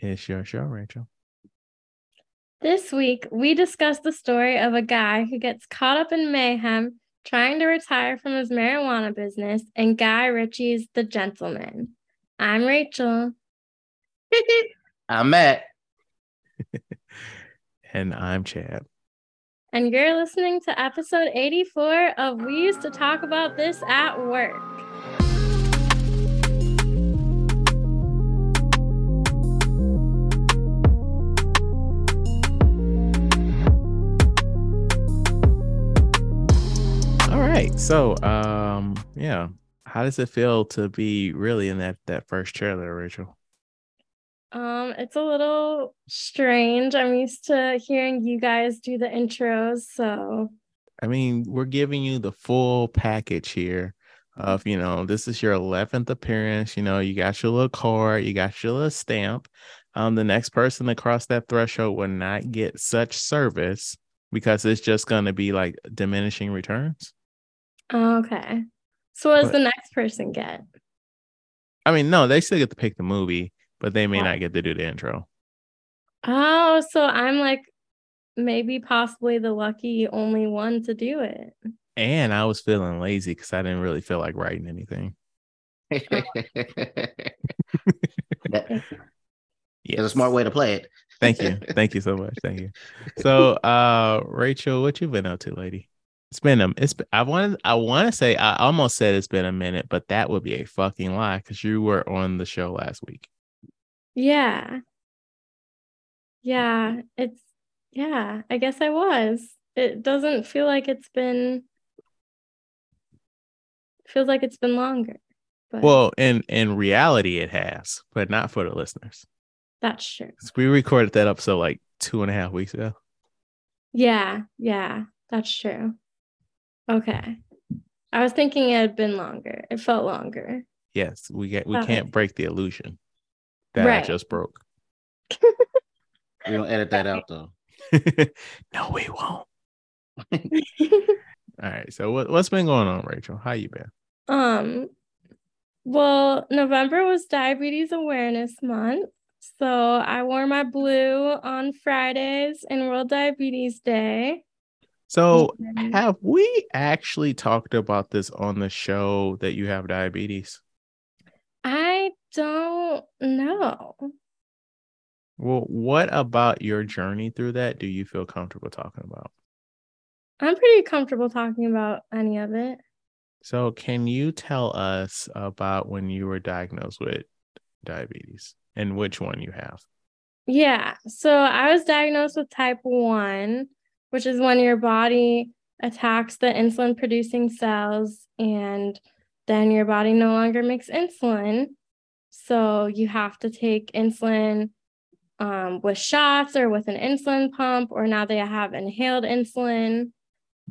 It's your show, Rachel. This week, we discuss the story of a guy who gets caught up in mayhem trying to retire from his marijuana business and Guy Ritchie's The Gentlemen. I'm Rachel. I'm Matt. And I'm Chad. And you're listening to episode 84 of We Used to Talk About This at Work. So, um, yeah. How does it feel to be really in that that first trailer, Rachel? Um, it's a little strange. I'm used to hearing you guys do the intros, so I mean, we're giving you the full package here of, you know, this is your 11th appearance. You know, you got your little card, you got your little stamp. Um, the next person to cross that threshold will not get such service because it's just going to be like diminishing returns. Okay. So what does But- the next person get? I mean, no, they still get to pick the movie, but they may Oh. not get to do the intro. Oh, so I'm like maybe possibly the lucky only one to do it. And I was feeling lazy because I didn't really feel like writing anything. Yeah, It's a smart way to play it. Thank you. Thank you so much. Thank you. So, uh, Rachel, what you been up to, lady? It's been a. It's. I wanted. I want to say. I almost said it's been a minute, but that would be a fucking lie because you were on the show last week. Yeah. Yeah, it's yeah, I guess I was. It doesn't feel like it's been feels like it's been longer. But Well, in in reality, it has, but not for the listeners. that's true. We recorded that episode like two and a half weeks ago. Yeah, yeah, that's true. Okay. I was thinking it had been longer. It felt longer. Yes, we get. We Okay. can't break the illusion that I just broke. We don't edit that out though. no, we won't. All right. So what what's been going on, Rachel? How you been? Um, well, November was Diabetes Awareness Month. So I wore my blue on Fridays and World Diabetes Day. So Mhm. have we actually talked about this on the show that you have diabetes? I don't know. Well, what about your journey through that do you feel comfortable talking about? I'm pretty comfortable talking about any of it. So, can you tell us about when you were diagnosed with diabetes and which one you have? Yeah. So I was diagnosed with type 1, which is when your body attacks the insulin producing cells and then your body no longer makes insulin. So you have to take insulin um, with shots or with an insulin pump, or now they have inhaled insulin.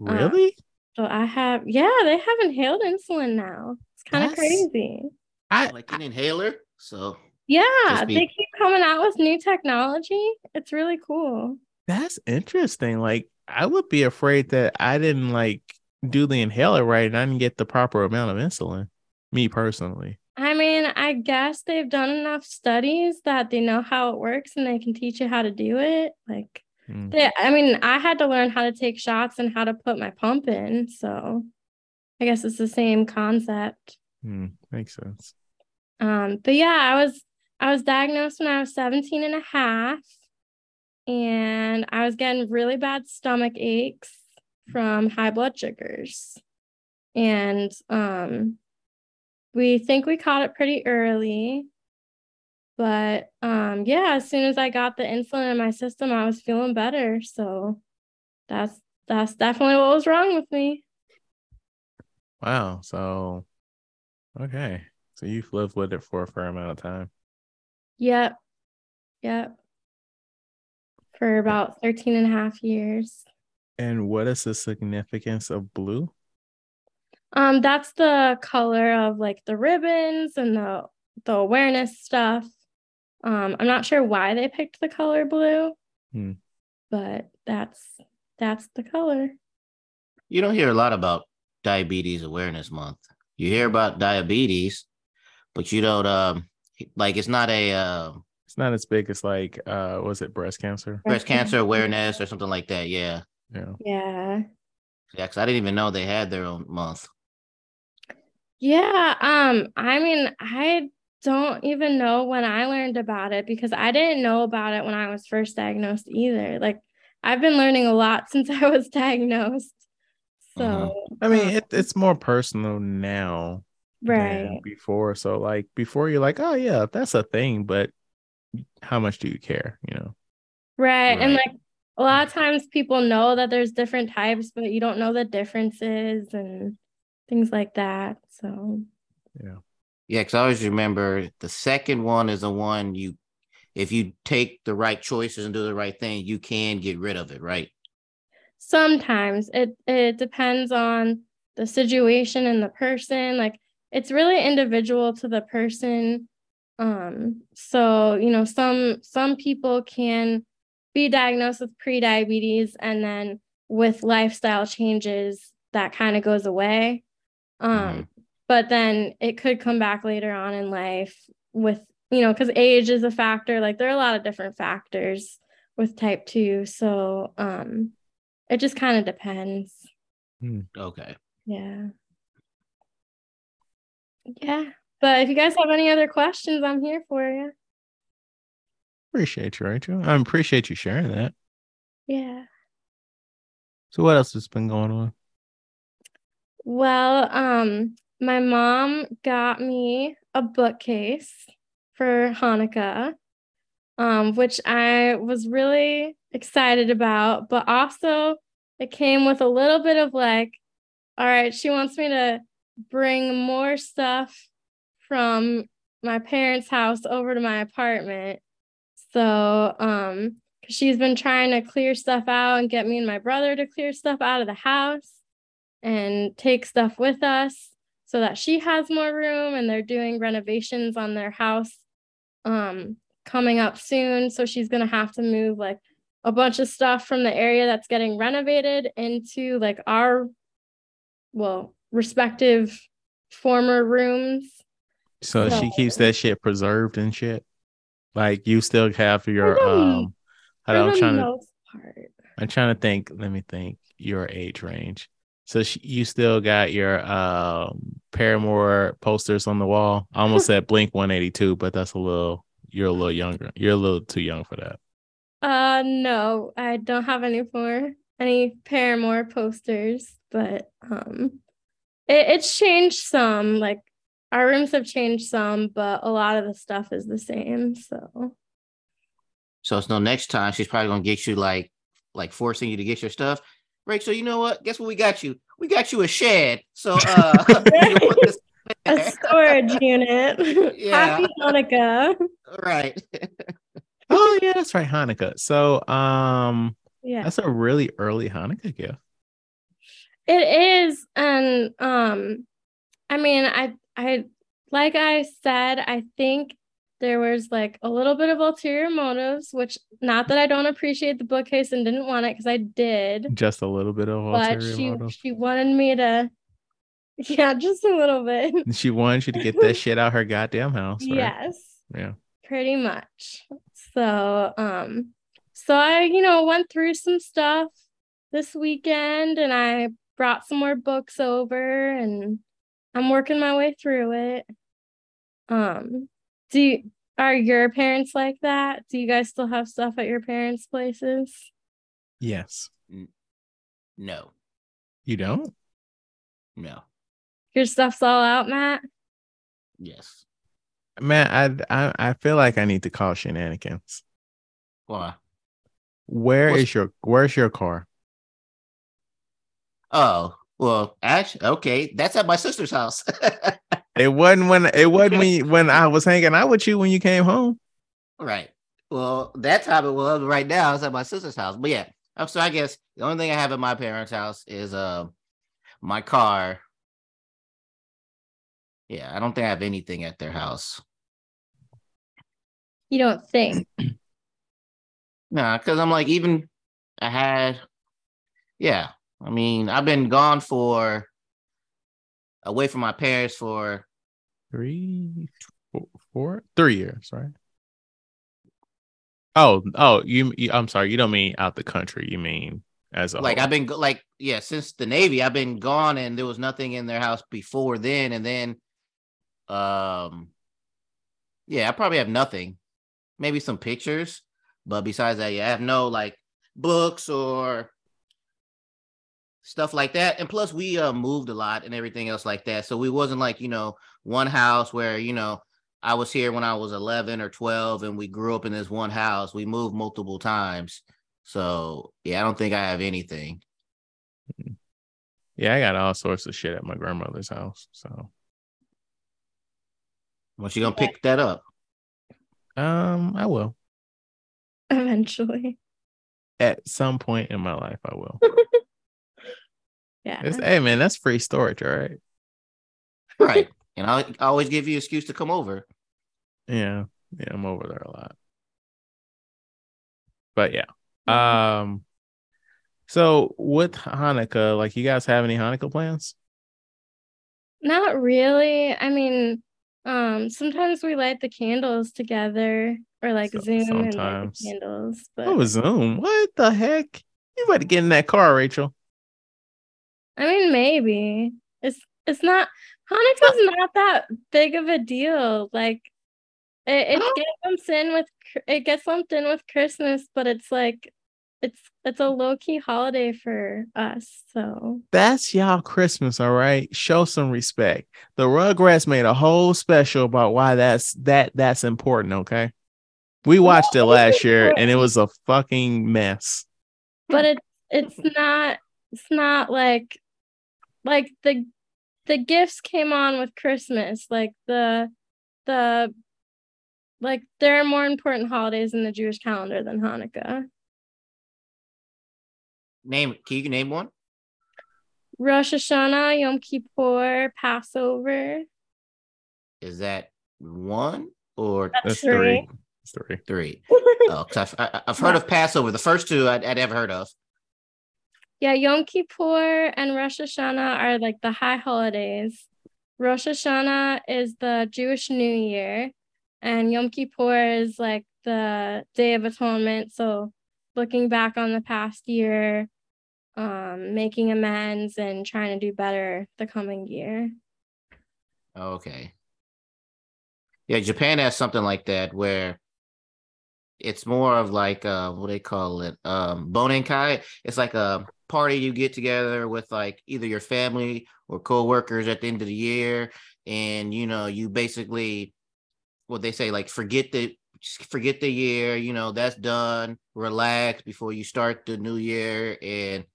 Uh, Really? So I have, yeah, they have inhaled insulin now. It's kind of crazy. I Like an inhaler. So Yeah, be- they keep coming out with new technology. It's really cool. That's interesting. Like, I would be afraid that I didn't like do the inhaler right and I didn't get the proper amount of insulin. Me personally. I mean, I guess they've done enough studies that they know how it works and they can teach you how to do it. Like, Mm. they, I mean, I had to learn how to take shots and how to put my pump in. So I guess it's the same concept. Mm, makes sense. Um, but yeah, I was I was diagnosed when I was 17 and a half, and I was getting really bad stomach aches from high blood sugars. And um we think we caught it pretty early. But um yeah, as soon as I got the insulin in my system, I was feeling better. So that's that's definitely what was wrong with me. Wow. So, okay. So you've lived with it for a fair amount of time. Yep. Yep. For about 13 and a half years. And what is the significance of blue? Um, that's the color of like the ribbons and the the awareness stuff. Um, I'm not sure why they picked the color blue, Hmm. but that's that's the color. you don't hear a lot about diabetes awareness month. You hear about diabetes, but you don't um like it's not a uh, It's not as big as like uh was it breast cancer? breast cancer awareness or something like that. Yeah, Yeah. Yeah. yeah. Because I didn't even know they had their own month. Yeah, um, I mean, I don't even know when I learned about it because I didn't know about it when I was first diagnosed either. Like, I've been learning a lot since I was diagnosed. So, Mhm. I mean, um, it, it's more personal now than right. before. So like before you're like, oh yeah, that's a thing, but how much do you care? You know? Right. And like a lot of times people know that there's different types, but you don't know the differences and things like that. So, Yeah. Yeah, because I always remember the second one is the one you, if you take the right choices and do the right thing, you can get rid of it, right? sometimes it it depends on the situation and the person like it's really individual to the person um so you know some some people can be diagnosed with prediabetes and then with lifestyle changes that kind of goes away um Mhm. but then it could come back later on in life with you know because age is a factor like there are a lot of different factors with type 2 so um it just kind of depends. Okay. Yeah. Yeah. But if you guys have any other questions, I'm here for you. Appreciate you, Rachel. I appreciate you sharing that. Yeah. So what else has been going on? Well, um, my mom got me a bookcase for Hanukkah, um, which I was really excited about, but also it came with a little bit of like, all right, she wants me to bring more stuff from my parents' house over to my apartment. So, um, she's been trying to clear stuff out and get me and my brother to clear stuff out of the house and take stuff with us so that she has more room and they're doing renovations on their house um coming up soon so she's going to have to move like a bunch of stuff from the area that's getting renovated into like our well respective former rooms So she keeps that shit preserved and shit. Like you still have your um. I- I'm trying to. part I'm trying to think. Let me think. Your age range. So she, you still got your um Paramore posters on the wall. I almost said Blink 182, but that's a little. You're a little younger. You're a little too young for that. uh no i don't have any more any paramore posters but um it, it's changed some like our rooms have changed some but a lot of the stuff is the same so So it's no next time she's probably gonna get you like like forcing you to get your stuff. Rachel, you know what? Guess what we got you? We got you a shed. So uh you can put this a storage unit Yeah. happy hanukkah right. oh yeah, that's right. Hanukkah. So um, yeah that's a really early Hanukkah gift. It is, and um, I mean, I I like I said, I think there was like a little bit of ulterior motives, which not that I don't appreciate the bookcase and didn't want it because I did, Just a little bit of but ulterior she motive. she wanted me to, yeah, just a little bit. She wanted you to get that shit out her goddamn house. Right? Yes. Yeah. pretty much. So, um, so I, you know, went through some stuff this weekend and I brought some more books over and I'm working my way through it. Um, do you, are your parents like that? Do you guys still have stuff at your parents' places? Yes. No, You don't? no, Your stuff's all out, Matt? yes. Man, I, I I feel like I need to call shenanigans. Why? Where What's- is your where's your car? Oh, well, actually, okay, that's at my sister's house. It wasn't when it wasn't when you- when I was hanging out with you when you came home. right. Well, that time it was. Right now, it's at my sister's house. But yeah, uh, so I guess the only thing I have at my parents' house is uh my car. Yeah, I don't think I have anything at their house. You don't think? Nah, because I'm like, even I had, yeah. I mean, I've been gone for away from my parents for Three, four, four three years, right? Oh, oh, you, you. I'm sorry. You don't mean out the country. You mean as a like whole. I've been like yeah since the Navy I've been gone and there was nothing in their house before then and then um yeah I probably have nothing maybe some pictures but besides that yeah I have no like books or stuff like that and plus we uh moved a lot and everything else like that so we wasn't like you know one house where you know I was here when I was 11 or 12 and we grew up in this one house we moved multiple times so yeah, I don't think I have anything. yeah, I got all sorts of shit at my grandmother's house. So, Once you gonna pick that up? um, I will Eventually. at some point in my life. I will. Yeah. It's, hey man, that's free storage, all right. Right. and I I always give you an excuse to come over. Yeah, yeah, I'm over there a lot. But yeah, um, so with Hanukkah, like, you guys have any Hanukkah plans? Not really. I mean, um, sometimes we light the candles together or like So- Zoom and light the candles. But Oh, Zoom. What the heck? You better get in that car, Rachel. I mean, maybe it's it's not Hanukkah's not that big of a deal. Like it, it gets lumped in with it gets lumped in with Christmas, but it's like it's it's a low key holiday for us. So That's y'all Christmas, all right. Show some respect. The Rugrats made a whole special about why that's that that's important. Okay, we watched it last year and it was a fucking mess. but it it's not it's not like like the the gifts came on with Christmas. Like the the like there are more important holidays in the Jewish calendar than Hanukkah. Name can you name one? Rosh Hashanah, Yom Kippur, Passover. Is that one or That's Three. three. Three. three? Oh, 'cause I've, I, I've heard of Passover. The first two I'd, I'd ever heard of. Yeah, Yom Kippur and Rosh Hashanah are like the high holidays. Rosh Hashanah is the Jewish New Year, and Yom Kippur is like the Day of Atonement. So, looking back on the past year, um, making amends and trying to do better the coming year. Okay. Yeah, Japan has something like that where it's more of like uh what they call it um bonenkai. It's like a party you get together with like either your family or co-workers at the end of the year and you know you basically what they say like forget the forget the year, you know, that's done. Relax before you start the new year and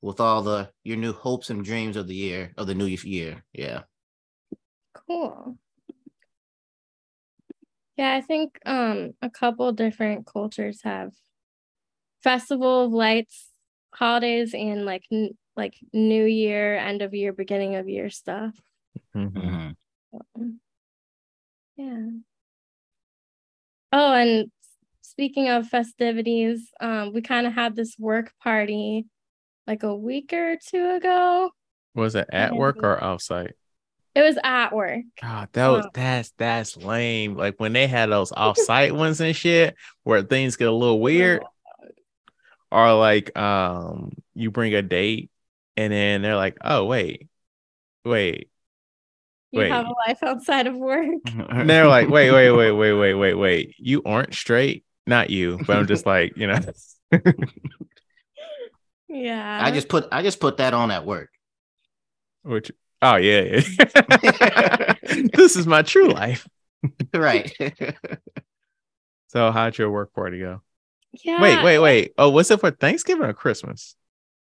with all the your new hopes and dreams of the year of the new year. Yeah. Cool. Yeah, I think um a couple different cultures have festival of lights holidays and like n- like new year, end of year, beginning of year stuff. Mhm. Mhm. Um, Yeah. Oh, and speaking of festivities, um, we kind of had this work party like a week or two ago. Was it at work or offsite? It was at work. God, that was Oh. that's that's lame. Like when they had those offsite ones and shit, where things get a little weird, or like um you bring a date and then they're like, oh wait, wait, You have a life outside of work. and they're like, wait, wait, wait, wait, wait, wait, wait, you aren't straight, not you, but I'm just like, you know, Yeah. I just put I just put that on at work. which oh yeah, yeah. this is my true life. right. So how'd your work party go? yeah. Wait, wait, wait. Oh, was it for Thanksgiving or Christmas?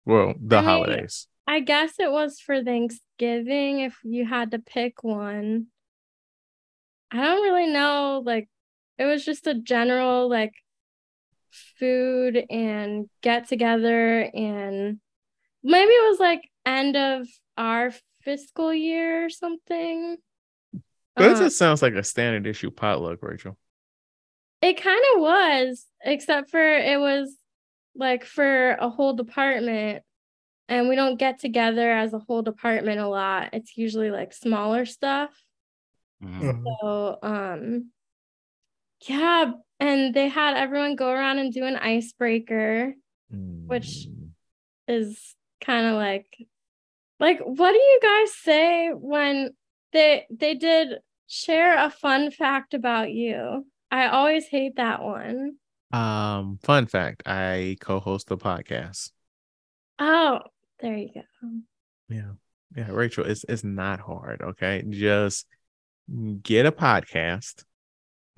Well, the I mean, holidays. I guess it was for Thanksgiving if you had to pick one. I don't really know. Like, it was just a general, like, food and get together. And maybe it was like end of our fiscal year or something. But it Uh, just sounds like a standard issue potluck, Rachel. It kind of was, except for it was like for a whole department, and we don't get together as a whole department a lot. It's usually like smaller stuff. Mhm. So, um, Yeah, and they had everyone go around and do an icebreaker, Which- Mm. is kind of like like what do you guys say when they they did share a fun fact about you? I always hate that one. um fun fact, I co-host a podcast. Oh, there you go. Yeah. Yeah, Rachel, it's it's not hard, okay? Just get a podcast,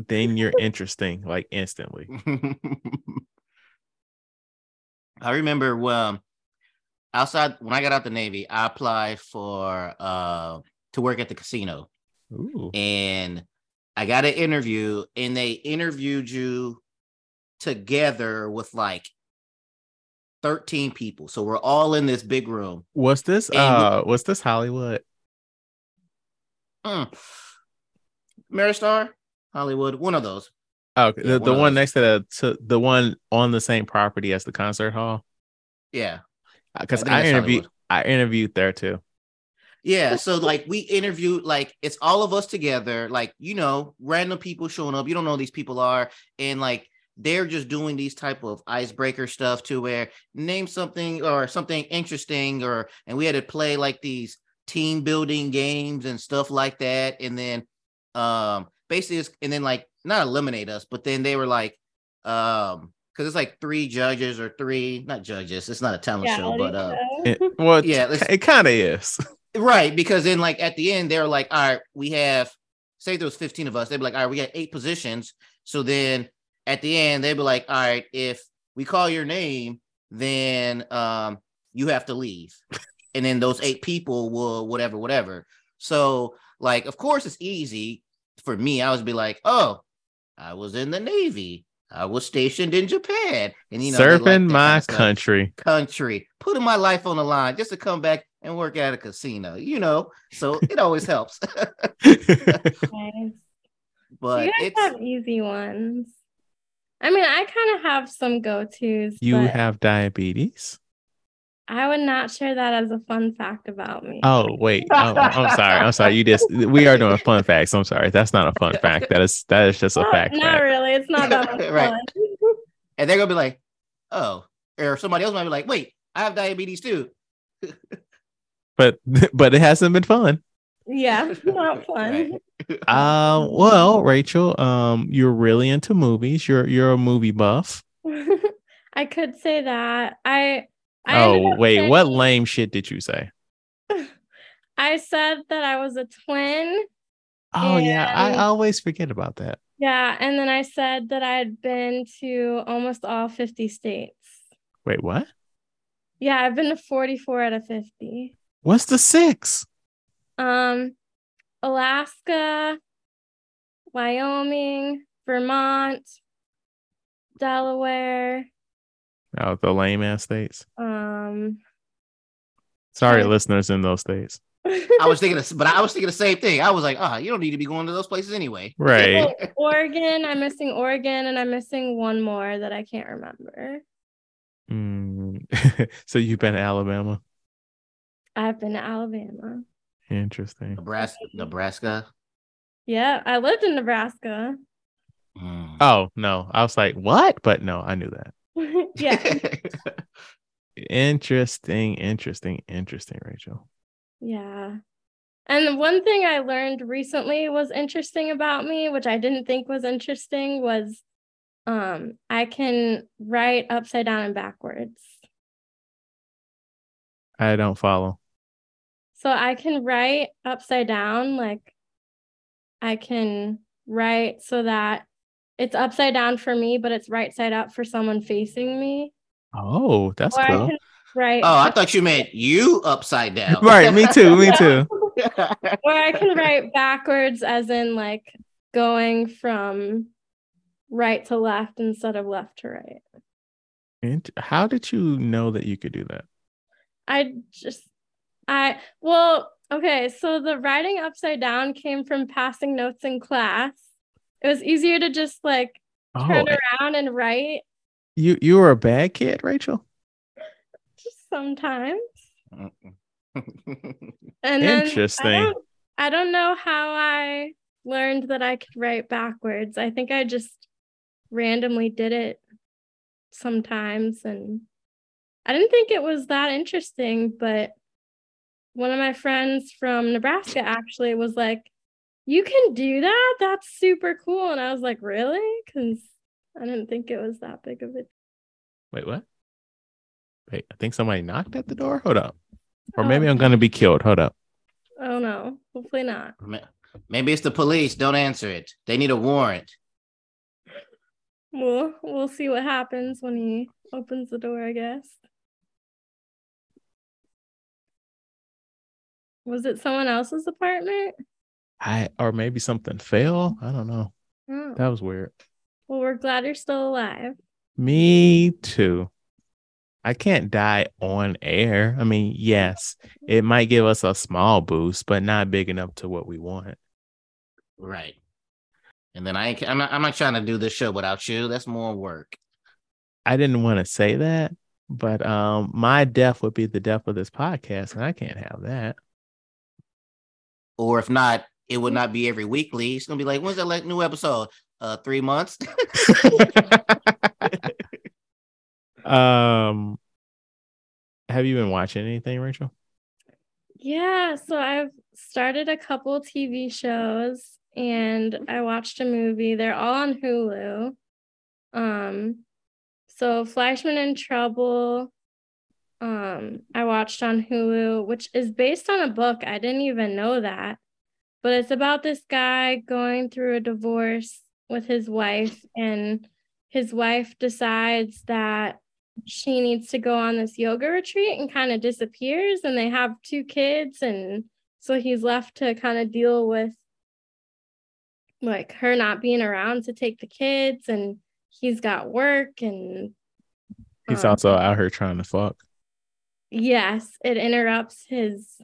then you're interesting like instantly. I remember um outside when I got out the Navy, I applied for uh to work at the casino Ooh. and I got an interview and they interviewed you together with like 13 people. So we're all in this big room. What's this? And we- Uh what's this Hollywood? Mm. Ameristar, Hollywood, one of those. Okay, Yeah, the, one the one next to the to the one on the same property as the concert hall. Yeah. Because think I, interviewed I interviewed there too. Yeah, so like we interviewed, like it's all of us together, like you know, random people showing up. You don't know who these people are, and like they're just doing these type of icebreaker stuff to where name something or something interesting, or and we had to play like these team building games and stuff like that, and then um basically, and then like not eliminate us, but then they were like um because it's like three judges or three not judges, it's not a talent show, but uh. It, well, Yeah, yeah, it kind of is. Right, because then like at the end, they're like, all right, we have say there was 15 of us, they'd be like, all right, we got eight positions. So then at the end, they'd be like, all right, if we call your name, then um you have to leave. and then those eight people will whatever, whatever. So like, of course, it's easy for me. I was be like, oh, I was in the Navy. I was stationed in Japan. And you know, they like that Serving kind my of country. country, putting my life on the line just to come back and work at a casino, you know. So it always helps. Nice. but so you guys it's have easy ones. I mean, I kind of have some go-tos, you but have diabetes? I would not share that as a fun fact about me. Oh wait, oh, I'm sorry. I'm sorry. You just we are doing fun facts. I'm sorry. That's not a fun fact. That is that is just a Not- fact. Not fact. really. It's not that much Right. fun. and they're gonna be like, oh, or somebody else might be like, wait, I have diabetes too. But but it hasn't been fun. Yeah, not fun. Right. Um. Well, Rachel, um, you're really into movies. You're you're a movie buff. I could say that. I. Oh wait, what lame shit did you say? I said that I was a twin. Oh yeah, I always forget about that. Yeah, and then I said that I had been to almost all 50 states. Wait, what? Yeah, I've been to 44 out of 50. What's the six? Um, Alaska, Wyoming, Vermont, Delaware. Oh, the lame ass states. Um, Sorry, Okay. listeners in those states. I was thinking, of, but I was thinking the same thing. I was like, ah, you don't need to be going to those places anyway. Right. Oregon. I'm missing Oregon, and I'm missing one more that I can't remember. Mm. so you've been to Alabama. I've been to Alabama. Interesting. Nebraska, Nebraska. Yeah, I lived in Nebraska. Mm. Oh no, I was like, what? But no, I knew that. yeah, Interesting, interesting, interesting, Rachel. yeah. And one thing I learned recently was interesting about me, which I didn't think was interesting, was um I can write upside down and backwards. I don't follow. So I can write upside down, like I can write so that it's upside down for me, but it's right side up for someone facing me. Oh, that's or cool. can write Oh, I thought you meant you upside down. Right, me too, me too. or I can write backwards as in like going from right to left instead of left to right. And How did you know that you could do that? I just I well, okay, so the writing upside down came from passing notes in class. It was easier to just like Oh, turn around and write you you were a bad kid, Rachel. just sometimes. And then Interesting. I don't, I don't know how I learned that I could write backwards. I think I just randomly did it sometimes and I didn't think it was that interesting, but one of my friends from Nebraska actually was like, You can do that? That's super cool. And I was like, Really? Because I didn't think it was that big of a Wait, what? Wait, I think somebody knocked at the door. Hold up. Or oh. maybe I'm gonna be killed. Hold up. Oh no, hopefully not. Maybe it's the police. Don't answer it. They need a warrant. Well, we'll see what happens when he opens the door, I guess. Was it someone else's apartment? I or maybe something fell. I don't know. Oh. That was weird. Well, we're glad you're still alive. Me too. I can't die on air. I mean, yes, it might give us a small boost, but not big enough to what we want. Right. And then I ain't, I'm not I'm not trying to do this show without you. That's more work. I didn't want to say that, but um my death would be the death of this podcast, and I can't have that. Or if not, it would not be every weekly. It's gonna be like, when's the like, new episode? Uh, three months. um, have you been watching anything, Rachel? Yeah, so I've started a couple TV shows and I watched a movie. They're all on Hulu. Um, so Fleishman in Trouble, um, I watched on Hulu, which is based on a book. I didn't even know that. But it's about this guy going through a divorce with his wife, and his wife decides that she needs to go on this yoga retreat and kind of disappears, and they have two kids, and so he's left to kind of deal with like her not being around to take the kids, and he's got work, and He's um, also out here trying to fuck. yes, it interrupts his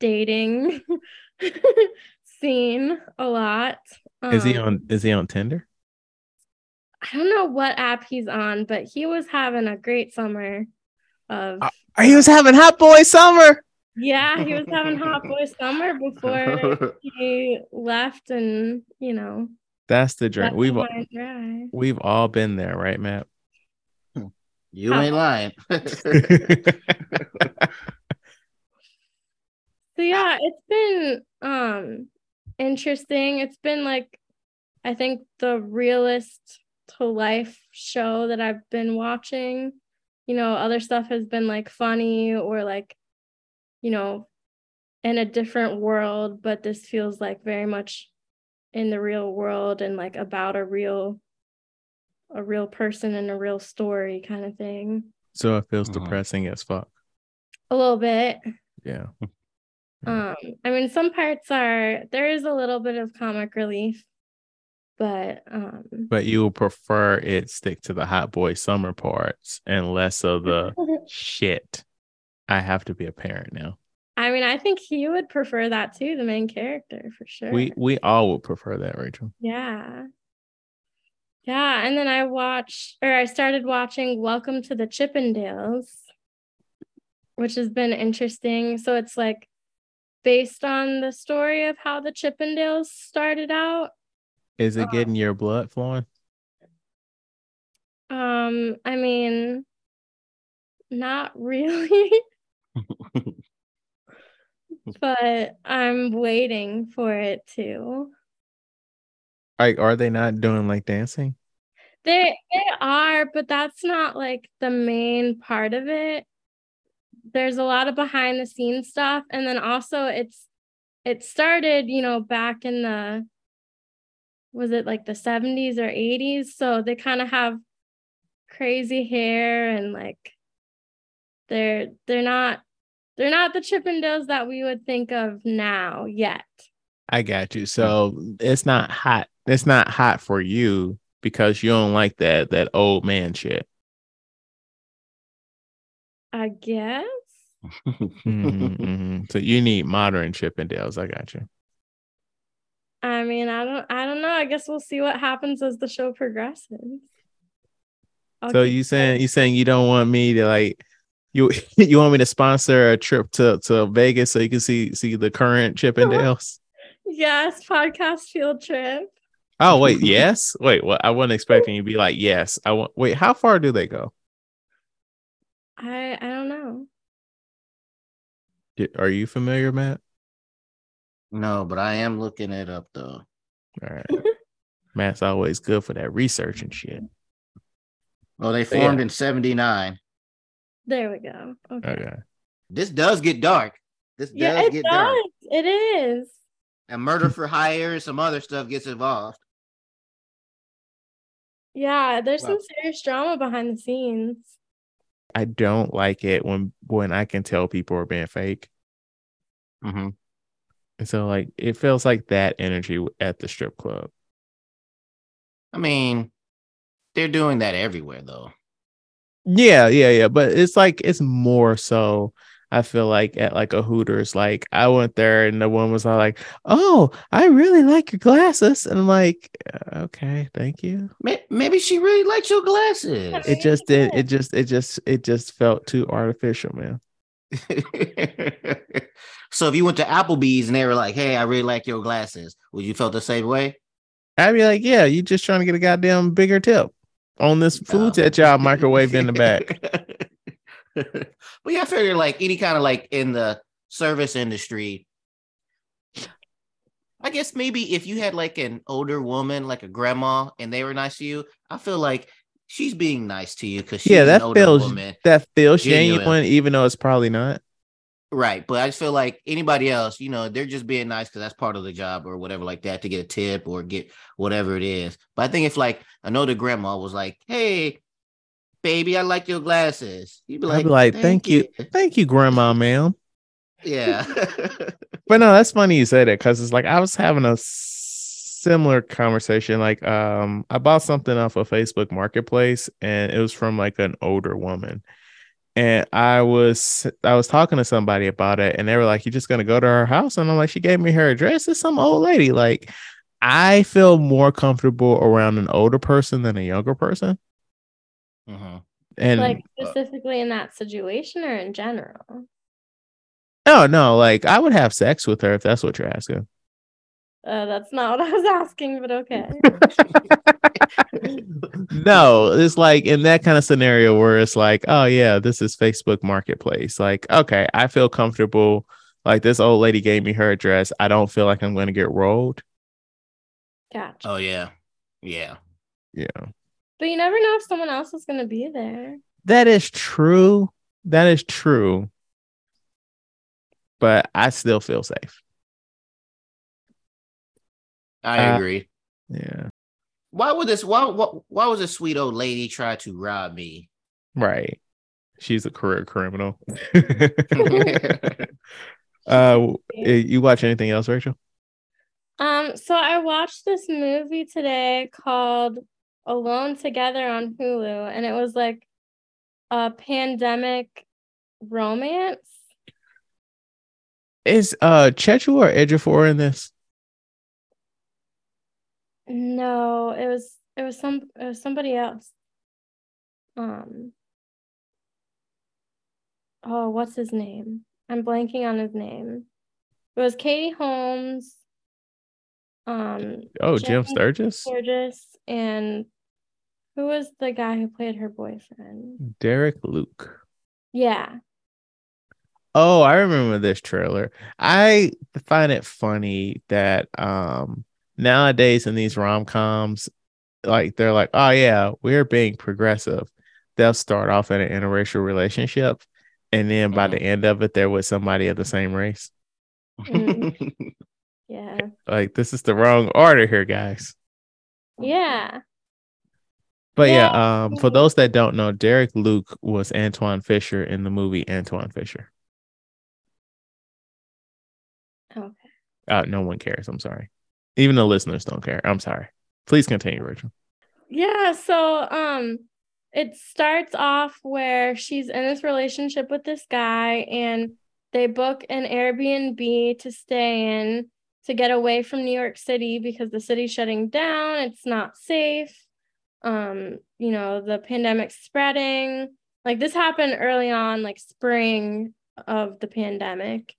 dating scene a lot. Is he Um, on? Is he on Tinder? I don't know what app he's on, but he was having a great summer of Uh, He was having hot boy summer. yeah, he was having hot boy summer before he left and you know That's the dream. left We've him high and dry. we've all been there, right, Matt? you ain't lying. So yeah, it's been um interesting. It's been like I think the realist to life show that I've been watching. You know, other stuff has been like funny or like you know, in a different world, but this feels like very much in the real world and like about a real a real person and a real story kind of thing. so it feels Mhm. depressing as fuck. A little bit. Yeah. Um, I mean, some parts are there is a little bit of comic relief, but um, But you would prefer it stick to the hot boy summer parts and less of the shit. I have to be a parent now. I mean, I think he would prefer that too, the main character for sure. We we all would prefer that, Rachel. yeah, yeah. And then I watched, or I started watching Welcome to the Chippendales, which has been interesting. So it's like based on the story of how the Chippendales started out. Is it Uh, getting your blood flowing? Um, I mean, not really. but I'm waiting for it to. Like, are they not doing like dancing? They they are, but that's not like the main part of it. There's a lot of behind the scenes stuff, and then also it's it started, you know, back in the was it like the 70s or 80s? So they kind of have crazy hair and like they're they're not they're not the Chippendales that we would think of now yet. I got you. So it's not hot. It's not hot for you because you don't like that that old man shit. I guess. Mhm, mhm. So you need modern Chippendales. I got you. I mean, I don't I don't know. I guess we'll see what happens as the show progresses. I'll So you saying you saying you don't want me to like you you want me to sponsor a trip to to Vegas so you can see see the current Chippendales? Yes, podcast field trip. Oh wait, yes. Wait, what? I wasn't expecting you to be like yes. I want. Wait, how far do they go? I I don't know. Are you familiar, Matt? No, but I am looking it up though. All right. Matt's always good for that research and shit. Well, they But yeah. formed in 79. There we go. Okay. Okay. This does get dark. This Yeah, does it get does. dark. It is. And murder for hire and some other stuff gets involved. Yeah, there's some serious drama behind the scenes. I don't like it when when I can tell people are being fake. Mm-hmm. And so like it feels like that energy at the strip club. I mean, they're doing that everywhere though. Yeah, yeah, yeah. But it's like it's more so I feel like at like a Hooters, like I went there and the woman was all like, Oh, I really like your glasses. And I'm like, "Uh, okay, thank you. Maybe she really likes your glasses. It just did it just it just it just felt too artificial, man. so if you went to Applebee's and they were like, "Hey, I really like your glasses," would you felt the same way? I'd be like, Yeah, you just trying to get a goddamn bigger tip on this food No. that y'all microwave in the back. but yeah, I figure like any kind of like in the service industry. I guess maybe if you had like an older woman, like a grandma, and they were nice to you, I feel like she's being nice to you because she's Yeah, an that older feels woman. that feels Genuine. genuine, even though it's probably not. Right. But I just feel like anybody else, you know, they're just being nice because that's part of the job or whatever like that to get a tip or get whatever it is. But I think if like an older grandma was like, hey, baby, I like your glasses. You'd be like, be like, thank you. Thank you, grandma, ma'am. Yeah. But no, that's funny you said it because it's like I was having a similar conversation. Like, um, I bought something off of Facebook Marketplace, and it was from like an older woman. And I was I was talking to somebody about it, and they were like, "You're just gonna go to her house?" And I'm like, "She gave me her address. It's some old lady." Like, I feel more comfortable around an older person than a younger person. Mhm. And like specifically in that situation or in general? no, no, like I would have sex with her if that's what you're asking. Uh, that's not what I was asking, but okay. no, it's like in that kind of scenario where it's like, oh yeah, this is Facebook Marketplace. Like, okay, I feel comfortable. Like this old lady gave me her address. I don't feel like I'm going to get rolled. Gotcha. Oh yeah. Yeah. Yeah, But you never know if someone else is going to be there. that is true. That is true. But I still feel safe. I Uh, agree. Yeah, Why would this why, why why was this sweet old lady try to rob me? right. She's a career criminal. uh, you watch anything else, Rachel? Um, so I watched this movie today called Alone Together on Hulu, and it was like a pandemic romance. Is uh Chiwetel Ejiofor in this? No, it was it was some it was somebody else. Um Oh, what's his name? I'm blanking on his name. It was Katie Holmes, um, Oh, Jim Jim Sturgess, Burgess, and who was the guy who played her boyfriend? Derek Luke. Yeah. Oh, I remember this trailer. I find it funny that um nowadays in these rom-coms, like they're like, oh yeah, we're being progressive. They'll start off in an interracial relationship, and then by the end of it, they're with somebody of the same race. Mm. Yeah. Like this is the wrong order here, guys. Yeah. But yeah, Yeah. um, for those that don't know, Derek Luke was Antwone Fisher in the movie Antwone Fisher. Okay. Uh, no one cares. I'm sorry. Even the listeners don't care. I'm sorry. Please continue, Rachel. Yeah, so um it starts off where she's in this relationship with this guy and they book an Airbnb to stay in to get away from New York City because the city's shutting down, it's not safe. Um, you know, the pandemic spreading. Like this happened early on, like spring of the pandemic.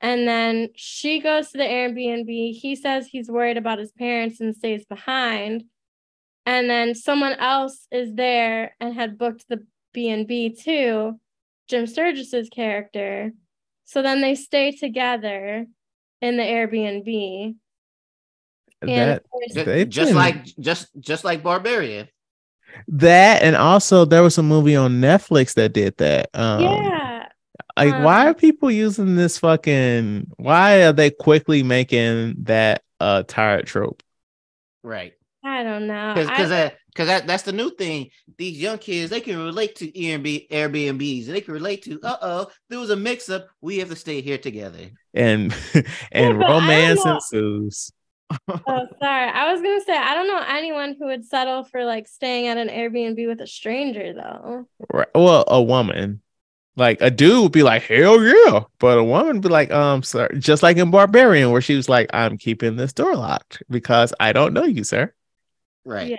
And then she goes to the Airbnb. He says he's worried about his parents and stays behind. And then someone else is there and had booked the B&B too, Jim Sturgess's character. So then they stay together in the Airbnb. And That of course- Ju- They've just been- like just just like Barbarian. that and also there was a movie on Netflix that did that. Um yeah. like why um, are people using this fucking why are they quickly making that a tired trope? Right. I don't know. Because because that because that's the new thing. These young kids they can relate to Airbnb Airbnbs. They can relate to uh oh there was a mix up. We have to stay here together. And and but romance know. ensues. Oh, sorry. I was gonna say I don't know anyone who would settle for like staying at an Airbnb with a stranger though. Right. Well, a woman. Like a dude would be like, hell yeah. But a woman would be like, um, sir, just like in Barbarian, where she was like, I'm keeping this door locked because I don't know you, sir. Right. Yeah.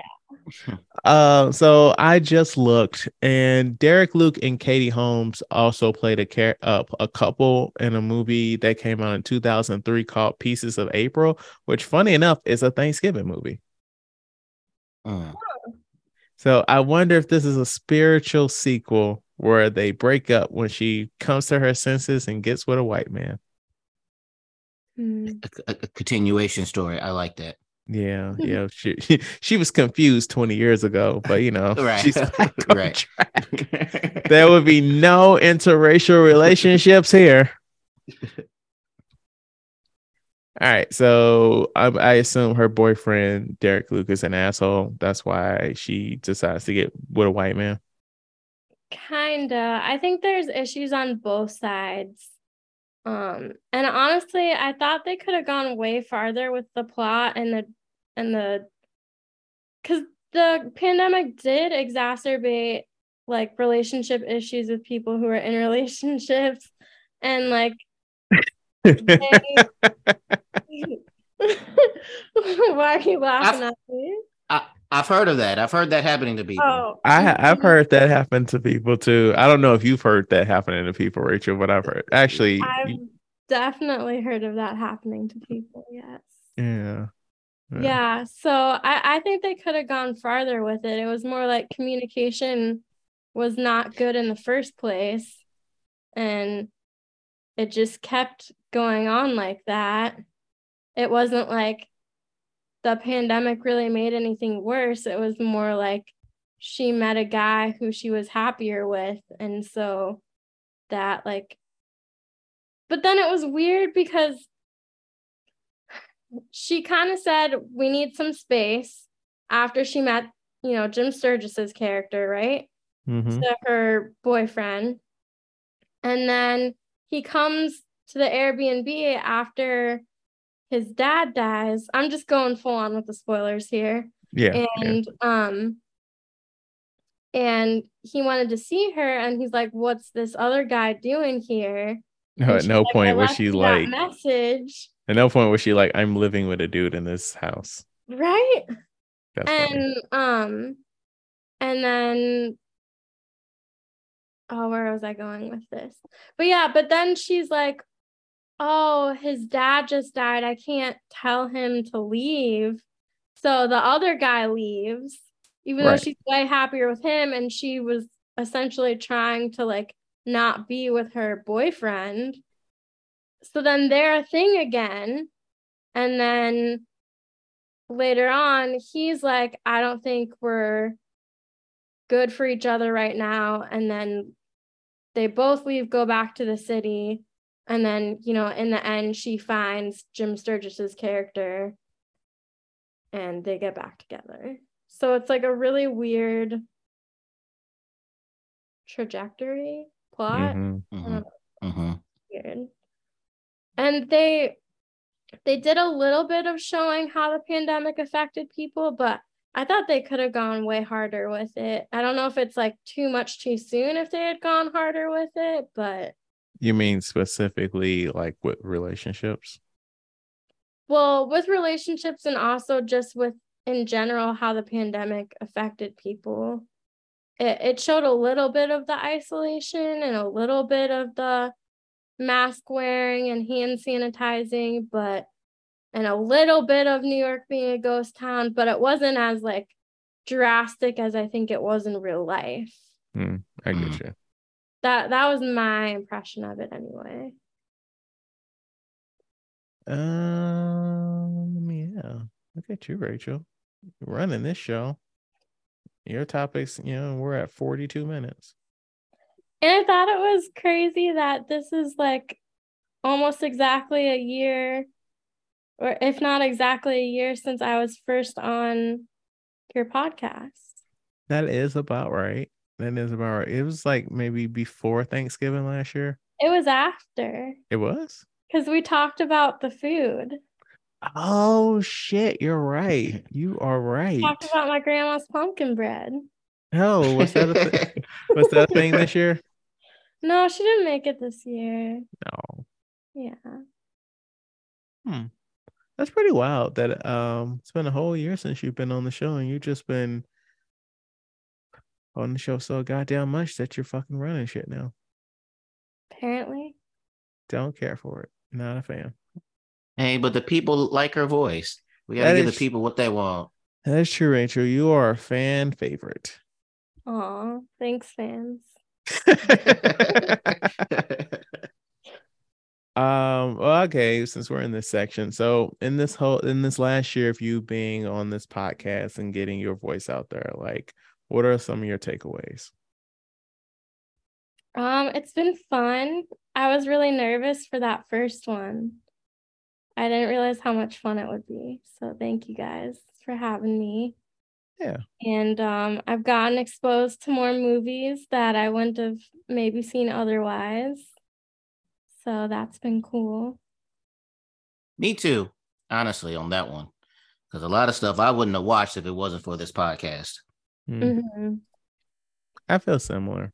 Uh, so I just looked, and Derek Luke and Katie Holmes also played a car- uh, a couple in a movie that came out in 2003 called Pieces of April, which, funny enough, is a Thanksgiving movie. Mm. So I wonder if this is a spiritual sequel where they break up when she comes to her senses and gets with a white man. Hmm. A, a- a continuation story. I like that. Yeah, yeah. She she was confused 20 years ago, but you know, Right. she's back on Right. track. There would be no interracial relationships here. All right, so I, I assume her boyfriend Derek Luke is an asshole. That's why she decides to get with a white man. Kinda. I think there's issues on both sides. Um, and honestly, I thought they could have gone way farther with the plot and the and the because the pandemic did exacerbate like relationship issues with people who are in relationships and like they... why are you laughing at me? I, I've heard of that. I've heard that happening to people. Oh, I I've heard that happen to people too. I don't know if you've heard that happening to people, Rachel, but I've heard actually. I've definitely heard of that happening to people. Yes. yeah. Yeah. So I, I think they could have gone farther with it. It was more like communication was not good in the first place. And it just kept going on like that. It wasn't like the pandemic really made anything worse. It was more like she met a guy who she was happier with. And so that, like, but then it was weird because she kind of said we need some space after she met, you know, Jim Sturgess's character, right? Mhm. To her boyfriend. And then he comes to the Airbnb after his dad dies. I'm just going full on with the spoilers here. Yeah. yeah. And um and he wanted to see her and he's like, What's this other guy doing here? No, at no like, point was she like. message. At no point was she like, "I'm living with a dude in this house." Right? That's funny. and um and then oh where was i going with this but yeah but then she's like oh his dad just died i can't tell him to leave so the other guy leaves even Right. though she's way happier with him and she was essentially trying to like not be with her boyfriend so then they're a thing again and then later on, he's like, I don't think we're good for each other right now. And then they both leave, go back to the city. And then, you know, in the end, she finds Jim Sturgess's character and they get back together. So it's like a really weird trajectory plot Mhm. Mhm. Mhm. weird. And they they did a little bit of showing how the pandemic affected people, but I thought they could have gone way harder with it. I don't know if it's like too much too soon if they had gone harder with it, but You mean specifically like with relationships? well, with relationships and also just with in general how the pandemic affected people. It it showed a little bit of the isolation and a little bit of the mask wearing and hand sanitizing, but and a little bit of New York being a ghost town, but it wasn't as like drastic as I think it was in real life. Hmm, I get Mm. you. That that was my impression of it anyway. Um, yeah. Look at you, Rachel. You're running this show. Your topics, you know, we're at 42 minutes. And I thought it was crazy that this is like almost exactly a year, or if not exactly a year since I was first on your podcast. That is about right. That is about right. It was like maybe before Thanksgiving last year. It was after It was? because we talked about the food. Oh shit, you're right. You are right. Talked about my grandma's pumpkin bread. Oh, was that a thing? was that a thing this year? No, she didn't make it this year. No. Yeah. Hmm. That's pretty wild that um it's been a whole year since you've been on the show and you've just been on the show so goddamn much that you're fucking running shit now. Apparently. Don't care for it. Not a fan. Hey, but the people like her voice. We gotta That give is- the people what they want. That is true, Rachel. You are a fan favorite. Aw, thanks, fans. Um, well, okay, since we're in this section. So in this whole in this last year of you being on this podcast and getting your voice out there, like what are some of your takeaways? Um, it's been fun. I was really nervous for that first one. I didn't realize how much fun it would be. So thank you guys for having me. Yeah. And um, I've gotten exposed to more movies that I wouldn't have maybe seen otherwise. So that's been cool. Me too, honestly, on that one. Because a lot of stuff I wouldn't have watched if it wasn't for this podcast. Hmm. Mhm. I feel similar,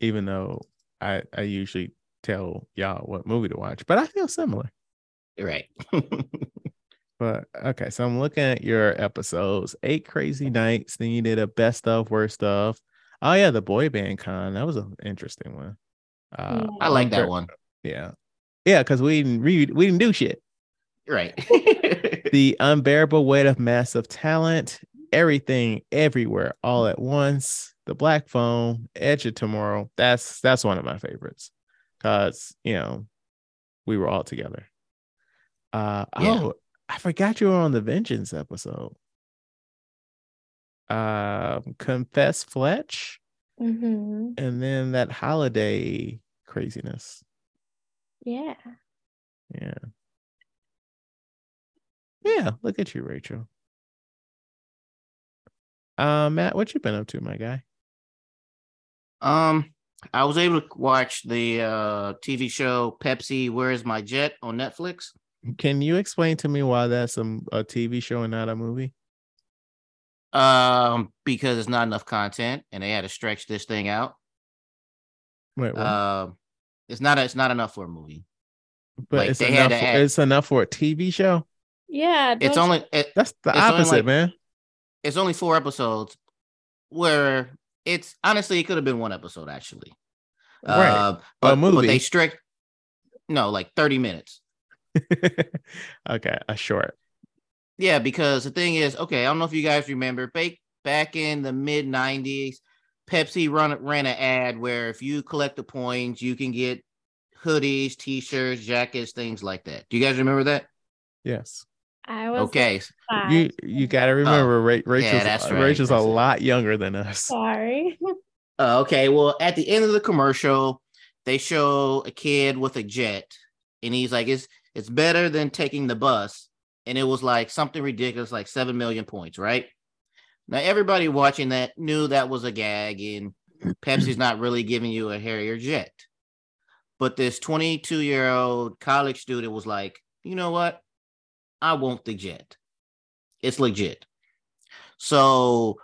even though I I usually tell y'all what movie to watch, but I feel similar. Right. But okay, so I'm looking at your episodes: eight crazy nights. Then you did a best of, worst of. Oh yeah, the boy band con. That was an interesting one. Uh, I like that one. Yeah, yeah, because we didn't read, we didn't do shit. Right. The unbearable weight of massive talent, everything, everywhere, all at once. The black phone, Edge of Tomorrow. That's that's one of my favorites, cause you know we were all together. Uh Yeah. oh, I forgot you were on the Vengeance episode. Um, confess Fletch, Mhm. and then that holiday craziness. Yeah. Yeah. Yeah, look at you, Rachel. Uh, Matt, what you been up to, my guy? um, I was able to watch the uh TV show Pepsi Where's My Jet on Netflix. Can you explain to me why that's a, a TV show and not a movie? Um, because it's not enough content and they had to stretch this thing out. Wait, what? Um, it's not a, it's not enough for a movie. but like, it's they enough. had to For, add- it's enough for a TV show. Yeah. It's only it, That's the opposite, like- man. It's only four episodes where it's honestly it could have been one episode actually. Right. Uh, but, movie. but they strict no like 30 minutes. okay, a short. Yeah, because the thing is, okay, I don't know if you guys remember back back in the mid 90s, Pepsi run ran an ad where if you collect the points, you can get hoodies, t-shirts, jackets, things like that. Do you guys remember that? Yes. I was Okay. five. You you got to remember, Ra- Rachel's that's right, Rachel's a lot younger than us. sorry. Uh, okay, well, at the end of the commercial, they show a kid with a jet, and he's like, "It's it's better than taking the bus," and it was like something ridiculous, like seven million points, right? Now, everybody watching that knew that was a gag, and Pepsi's not really giving you a Harrier jet. But this 22 year old college student was like, "You know what? I want the jet. It's legit." So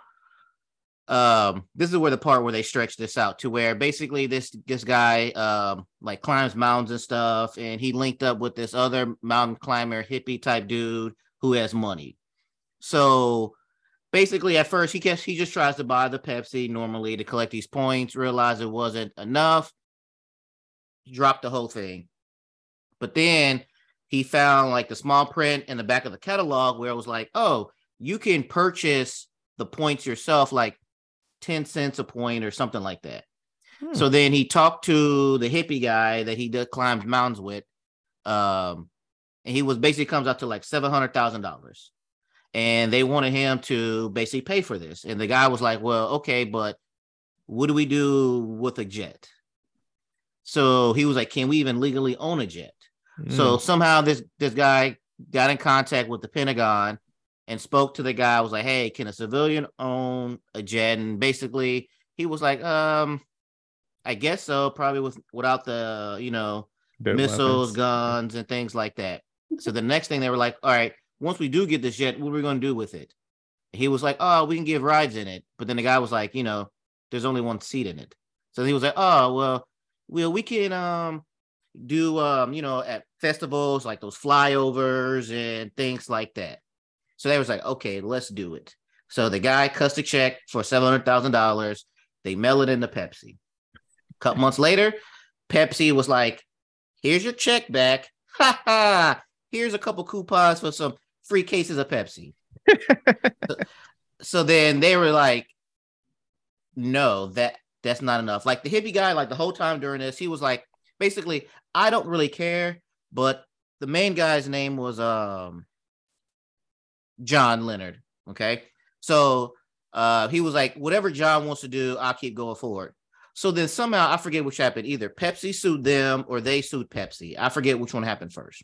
um this is where the part where they stretch this out to where basically this this guy um like climbs mountains and stuff and he linked up with this other mountain climber hippie type dude who has money so basically at first he gets he just tries to buy the pepsi normally to collect these points realize it wasn't enough drop the whole thing. But then he found like the small print in the back of the catalog where it was like, oh, you can purchase the points yourself, like 10 cents a point or something like that. Hmm. So then he talked to the hippie guy that he did climbed mountains with. Um, and he was basically comes out to like seven hundred thousand dollars. And they wanted him to basically pay for this. And the guy was like, Well, okay, but what do we do with a jet? So he was like, Can we even legally own a jet? Mm. So somehow this this guy got in contact with the Pentagon and spoke to the guy. Was like, "Hey, can a civilian own a jet?" And basically, he was like, "Um, I guess so. Probably with without the you know missiles, weapons. guns, and things like that." So the next thing they were like, "All right, once we do get this jet, what are we going to do with it?" He was like, "Oh, we can give rides in it." But then the guy was like, "You know, there's only one seat in it." So he was like, "Oh, well, well, we can um do um, you know, at festivals like those flyovers and things like that. So they was like, okay, let's do it. So the guy cuts a check for seven hundred thousand dollars. They mail it into Pepsi. A couple months later, Pepsi was like, "Here's your check back. Ha ha! Here's a couple coupons for some free cases of Pepsi." so, so then they were like, "No, that that's not enough." Like the hippie guy, like the whole time during this, he was like, basically, I don't really care, but the main guy's name was um John Leonard. Okay. So uh he was like, whatever John wants to do, I'll keep going forward. So then somehow I forget which happened. Either Pepsi sued them or they sued Pepsi. I forget which one happened first.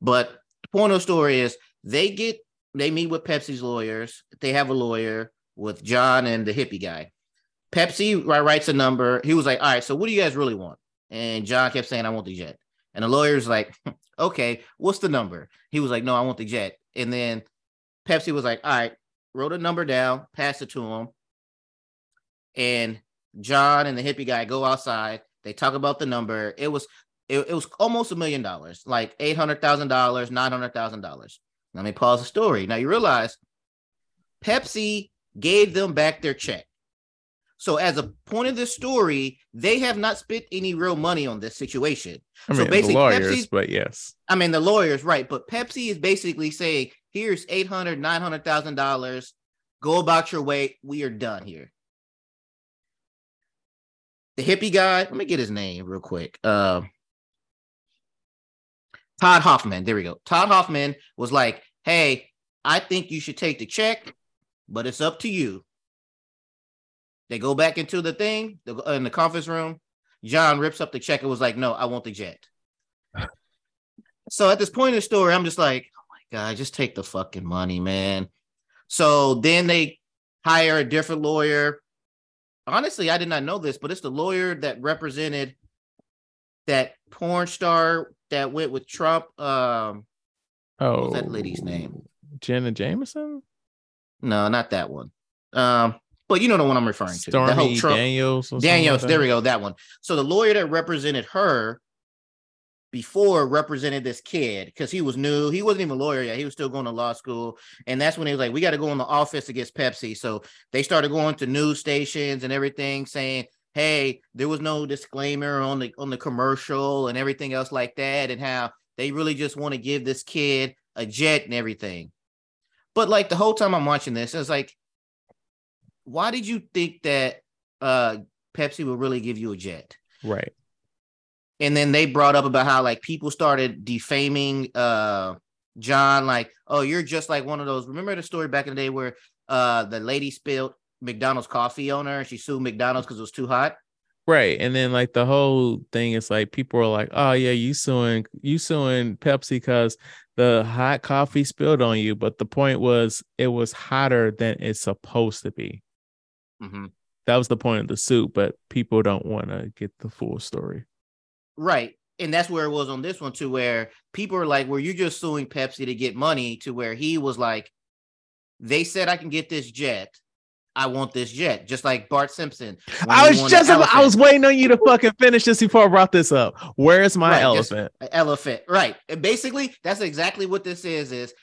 But the point of the story is they get they meet with Pepsi's lawyers. They have a lawyer with John and the hippie guy. Pepsi writes a number. He was like, All right, so what do you guys really want? And John kept saying, I want the jet. And the lawyer's like, okay, what's the number? He was like, no, I want the jet. And then Pepsi was like, all right, wrote a number down, passed it to him. And John and the hippie guy go outside. They talk about the number. It was it, it was almost a million dollars, like eight hundred thousand dollars, nine hundred thousand dollars. Let me pause the story. Now you realize Pepsi gave them back their check. So, as a point of this story, they have not spent any real money on this situation. I mean, so basically, the lawyers, but yes, I mean the lawyers, right? But Pepsi is basically saying, "Here's eight hundred, nine hundred thousand dollars. Go about your way. We are done here." The hippie guy. Let me get his name real quick. Uh, Todd Hoffman. There we go. Todd Hoffman was like, "Hey, I think you should take the check, but it's up to you." They go back into the thing in the conference room. John rips up the check and was like, "No, I want the jet." so at this point in the story, I'm just like, "Oh my god, just take the fucking money, man." So then they hire a different lawyer. Honestly, I did not know this, but it's the lawyer that represented that porn star that went with Trump. Um, oh, that lady's name? Jenna Jameson? No, not that one. Um, but you know the one I'm referring to. Stormy the whole Trump, Daniels. Daniels. Like there we go. That one. So the lawyer that represented her before represented this kid because he was new. He wasn't even a lawyer yet. He was still going to law school. And that's when he was like, we got to go in the office against Pepsi. So they started going to news stations and everything saying, hey, there was no disclaimer on the on the commercial and everything else like that, and how they really just want to give this kid a jet and everything. But like the whole time I'm watching this, it's like why did you think that uh Pepsi would really give you a jet? Right. And then they brought up about how like people started defaming uh John, like, oh, you're just like one of those. Remember the story back in the day where uh the lady spilled McDonald's coffee on her and she sued McDonald's because it was too hot? Right. And then like the whole thing is like people are like, oh yeah, you suing you suing Pepsi because the hot coffee spilled on you. But the point was it was hotter than it's supposed to be. Mm-hmm. That was the point of the suit, but people don't want to get the full story. Right. And that's where it was on this one too, where people are like, "Were you just suing Pepsi to get money?" To where he was like, "They said I can get this jet. I want this jet, just like Bart Simpson. I was just about, I was waiting on you to fucking finish this before I brought this up. Where's my right, elephant? Elephant, right? And basically, that's exactly what this is. Is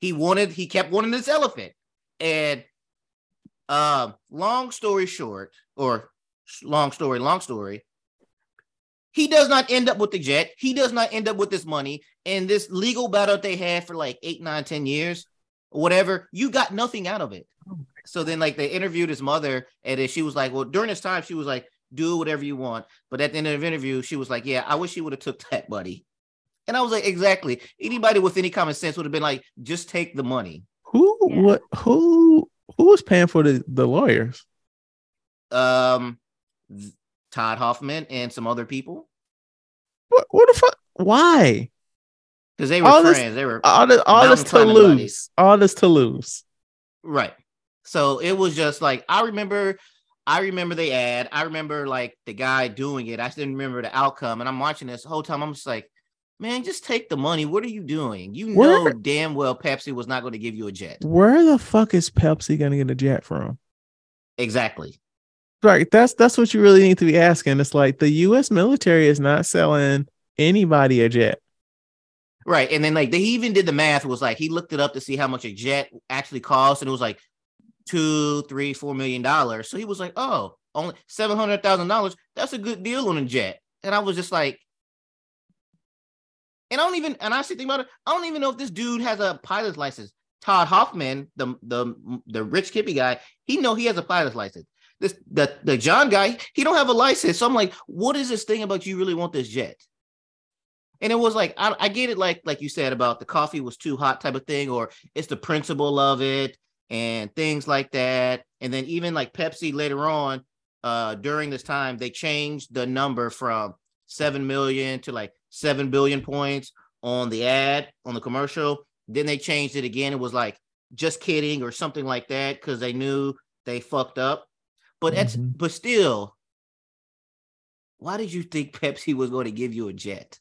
he wanted? He kept wanting this elephant, and um, long story short, or long story, long story, He does not end up with the jet. He does not end up with this money. And this legal battle they had for like eight, nine, ten years, or whatever, you got nothing out of it. So then, like, they interviewed his mother, and then she was like, Well, during this time, she was like, Do whatever you want. But at the end of the interview, she was like, Yeah, I wish you would have took that buddy. And I was like, Exactly. Anybody with any common sense would have been like, Just take the money. Who Yeah. what who who was paying for the, the lawyers? Um, Todd Hoffman and some other people What what the fuck? Why? because they were All this- friends. they were All this all this to lose. buddies. All this to lose. Right. So it was just like I remember I remember the ad. I remember like the guy doing it. I didn't remember the outcome. And I'm watching this whole time. I'm just like, man, just take the money. What are you doing? You know damn well Pepsi was not going to give you a jet. Where the fuck is Pepsi gonna get a jet from? Exactly. Right. That's that's what you really need to be asking. It's like the US military is not selling anybody a jet. Right. And then like they even did the math, was like he looked it up to see how much a jet actually cost, and it was like two, three, four million dollars. So he was like, Oh, only seven hundred thousand dollars. That's a good deal on a jet. And I was just like, and I don't even and I actually think about it, I don't even know if this dude has a pilot's license. Todd Hoffman, the the the rich kippy guy, he know he has a pilot's license. This the the John guy, he don't have a license. So I'm like, what is this thing about you really want this jet? And it was like I, I get it, like like you said about the coffee was too hot type of thing, or it's the principle of it and things like that. And then even like Pepsi later on, uh, during this time, they changed the number from seven million to like seven billion points on the ad on the commercial. Then they changed it again. It was like just kidding or something like that because they knew they fucked up. But that's Mhm. but still, why did you think Pepsi was going to give you a jet?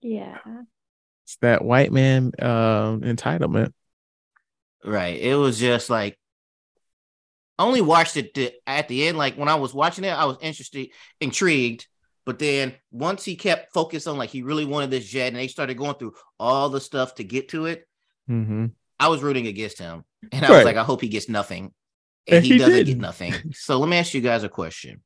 Yeah. It's that white man um entitlement. Right. It was just like I only watched it to, at the end. Like when I was watching it, I was interested, intrigued. But then once he kept focused on like he really wanted this jet, and they started going through all the stuff to get to it, Mm-hmm. I was rooting against him, and I was like, I hope he gets nothing, and, And he, he doesn't get didn't. nothing. So let me ask you guys a question: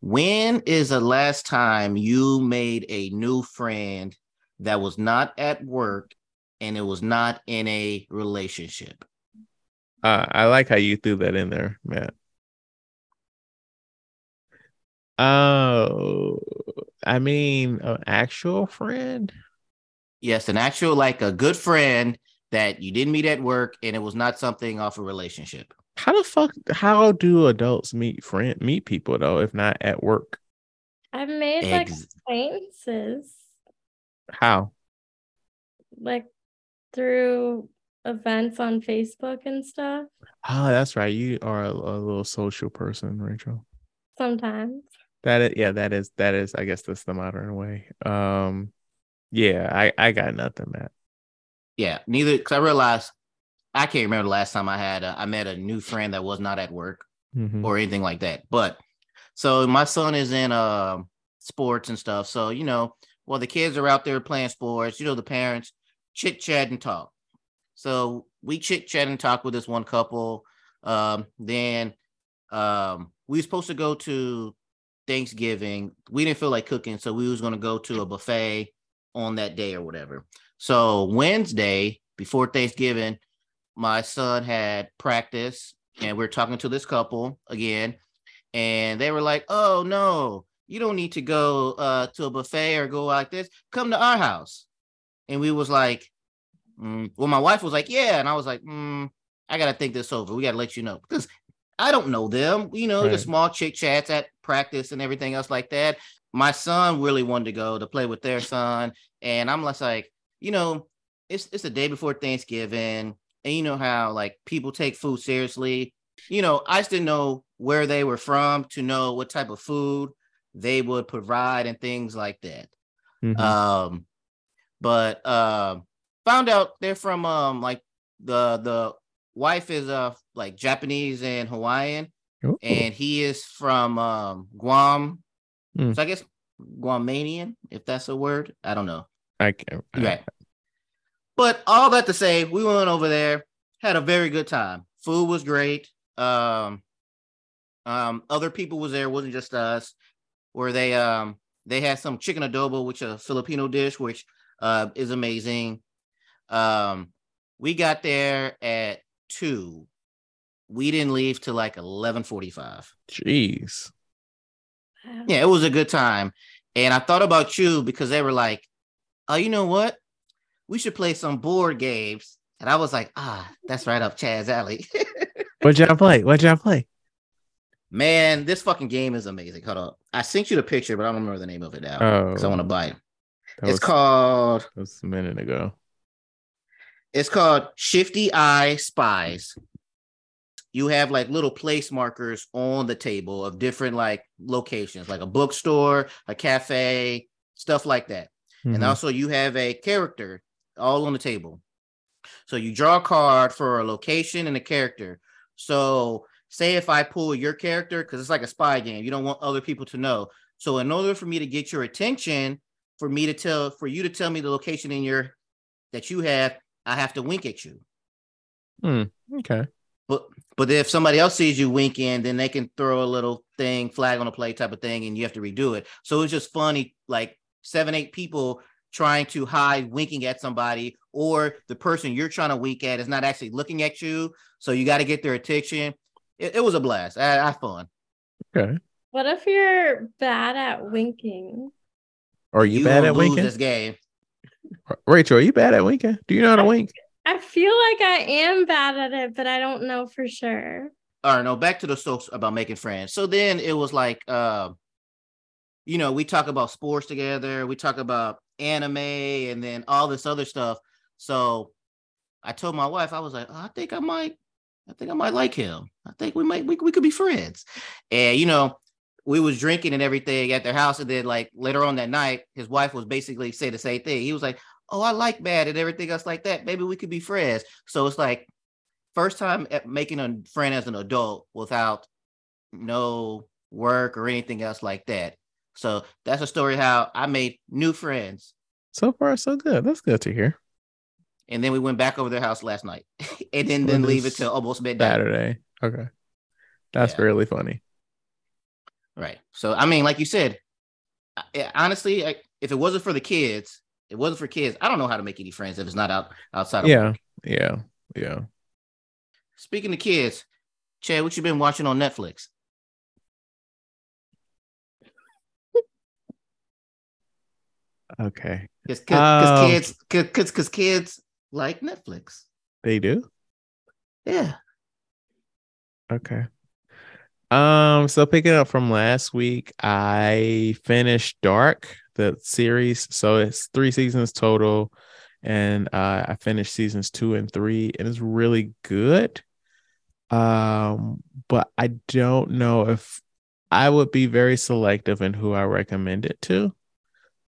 When is the last time you made a new friend that was not at work and it was not in a relationship? Uh, I like how you threw that in there, Matt. Oh, I mean, an actual friend. Yes, an actual like a good friend that you didn't meet at work and it was not something off a relationship. How the fuck? How do adults meet friend meet people though, if not at work? I've made like Ex- acquaintances How? like through events on Facebook and stuff Oh, that's right. You are a, a little social person, Rachel. sometimes. That is, yeah, that is that is. I guess that's the modern way. Um, yeah, I I got nothing, Matt. yeah, neither because I realized I can't remember the last time I had a, I met a new friend that was not at work Mhm. or anything like that. But so my son is in uh, sports and stuff. So you know, while the kids are out there playing sports, you know, the parents chit chat and talk. So we chit chat and talk with this one couple. Um, then um, we were supposed to go to Thanksgiving. We didn't feel like cooking, so we was gonna go to a buffet on that day or whatever. So Wednesday before Thanksgiving, my son had practice, and we are talking to this couple again, and they were like, "Oh no, you don't need to go uh, to a buffet or go like this. Come to our house." And we was like, mm. "Well, my wife was like, yeah," and I was like, mm, "I gotta think this over. We gotta let you know because." I don't know them, you know, Right. just small chit chats at practice and everything else like that. My son really wanted to go to play with their son, and I'm just like, you know, it's it's the day before Thanksgiving, and you know how like people take food seriously. You know, I just didn't know where they were from to know what type of food they would provide and things like that. Mhm. Um, but um, found out they're from um like the the wife is uh like Japanese and Hawaiian, Ooh. and he is from um Guam. Mm. So I guess Guamanian, if that's a word. I don't know. I can't. I- Right. But all that to say, we went over there, had a very good time. Food was great. Um, um, other people was there, wasn't just us. Where they um they had some chicken adobo, which is a Filipino dish, which uh, is amazing. Um, we got there at two. We didn't leave till like eleven forty-five. Jeez. Wow. Yeah, it was a good time. And I thought about you because they were like, "Oh, you know what? We should play some board games." And I was like, "Ah, that's right up Chad's alley." What'd y'all play? What'd y'all play? Man, this fucking game is amazing. Hold up, I sent you the picture, but I don't remember the name of it now Oh, because I want to buy it. It's was, called that was a minute ago. It's called Shifty Eye Spies. You have like little place markers on the table of different like locations, like a bookstore, a cafe, stuff like that. And Mhm. also you have a character all on the table. So you draw a card for a location and a character. So say if I pull your character, because it's like a spy game, you don't want other people to know. So in order for me to get your attention, for me to tell for you to tell me the location in your that you have, I have to wink at you. Hmm, okay. But but if somebody else sees you winking, then they can throw a little thing, flag on a play type of thing, and you have to redo it. So it's just funny, like seven, eight people trying to hide winking at somebody, or the person you're trying to wink at is not actually looking at you. So you got to get their attention. It, it was a blast. I, I had fun. Okay. What if you're bad at winking? Are you, You bad at winking? this game. Rachel, are you bad at winking? Do you know how to wink? I feel like I am bad at it, but I don't know for sure. All right, no, back to the soaps about making friends. So then it was like, uh, you know, we talk about sports together, we talk about anime, and then all this other stuff. So I told my wife, I was like, oh, I think I might, I think I might like him. I think we might, we, we could be friends. And you know, we was drinking and everything at their house, and then like later on that night, his wife was basically say the same thing. He was like, "Oh, I like Matt and everything else like that. Maybe we could be friends." So it's like first time at making a friend as an adult without no work or anything else like that. So that's a story how I made new friends. So far, so good. That's good to hear. And then we went back over their house last night and then didn't leave it till almost midnight. Saturday. Okay. That's Yeah. really funny. Right. So I mean, like you said, I- honestly, I, if it wasn't for the kids, it wasn't for kids. I don't know how to make any friends if it's not out outside. Of Yeah. work. Yeah. Yeah. Speaking of kids, Chad, what you been watching on Netflix? Okay. Because Um, kids, because because kids like Netflix. They do? Yeah. Okay. Um, so picking up from last week, I finished Dark, the series. So it's three seasons total. And uh, I finished seasons two and three, and it's really good. Um, but I don't know if I would be very selective in who I recommend it to.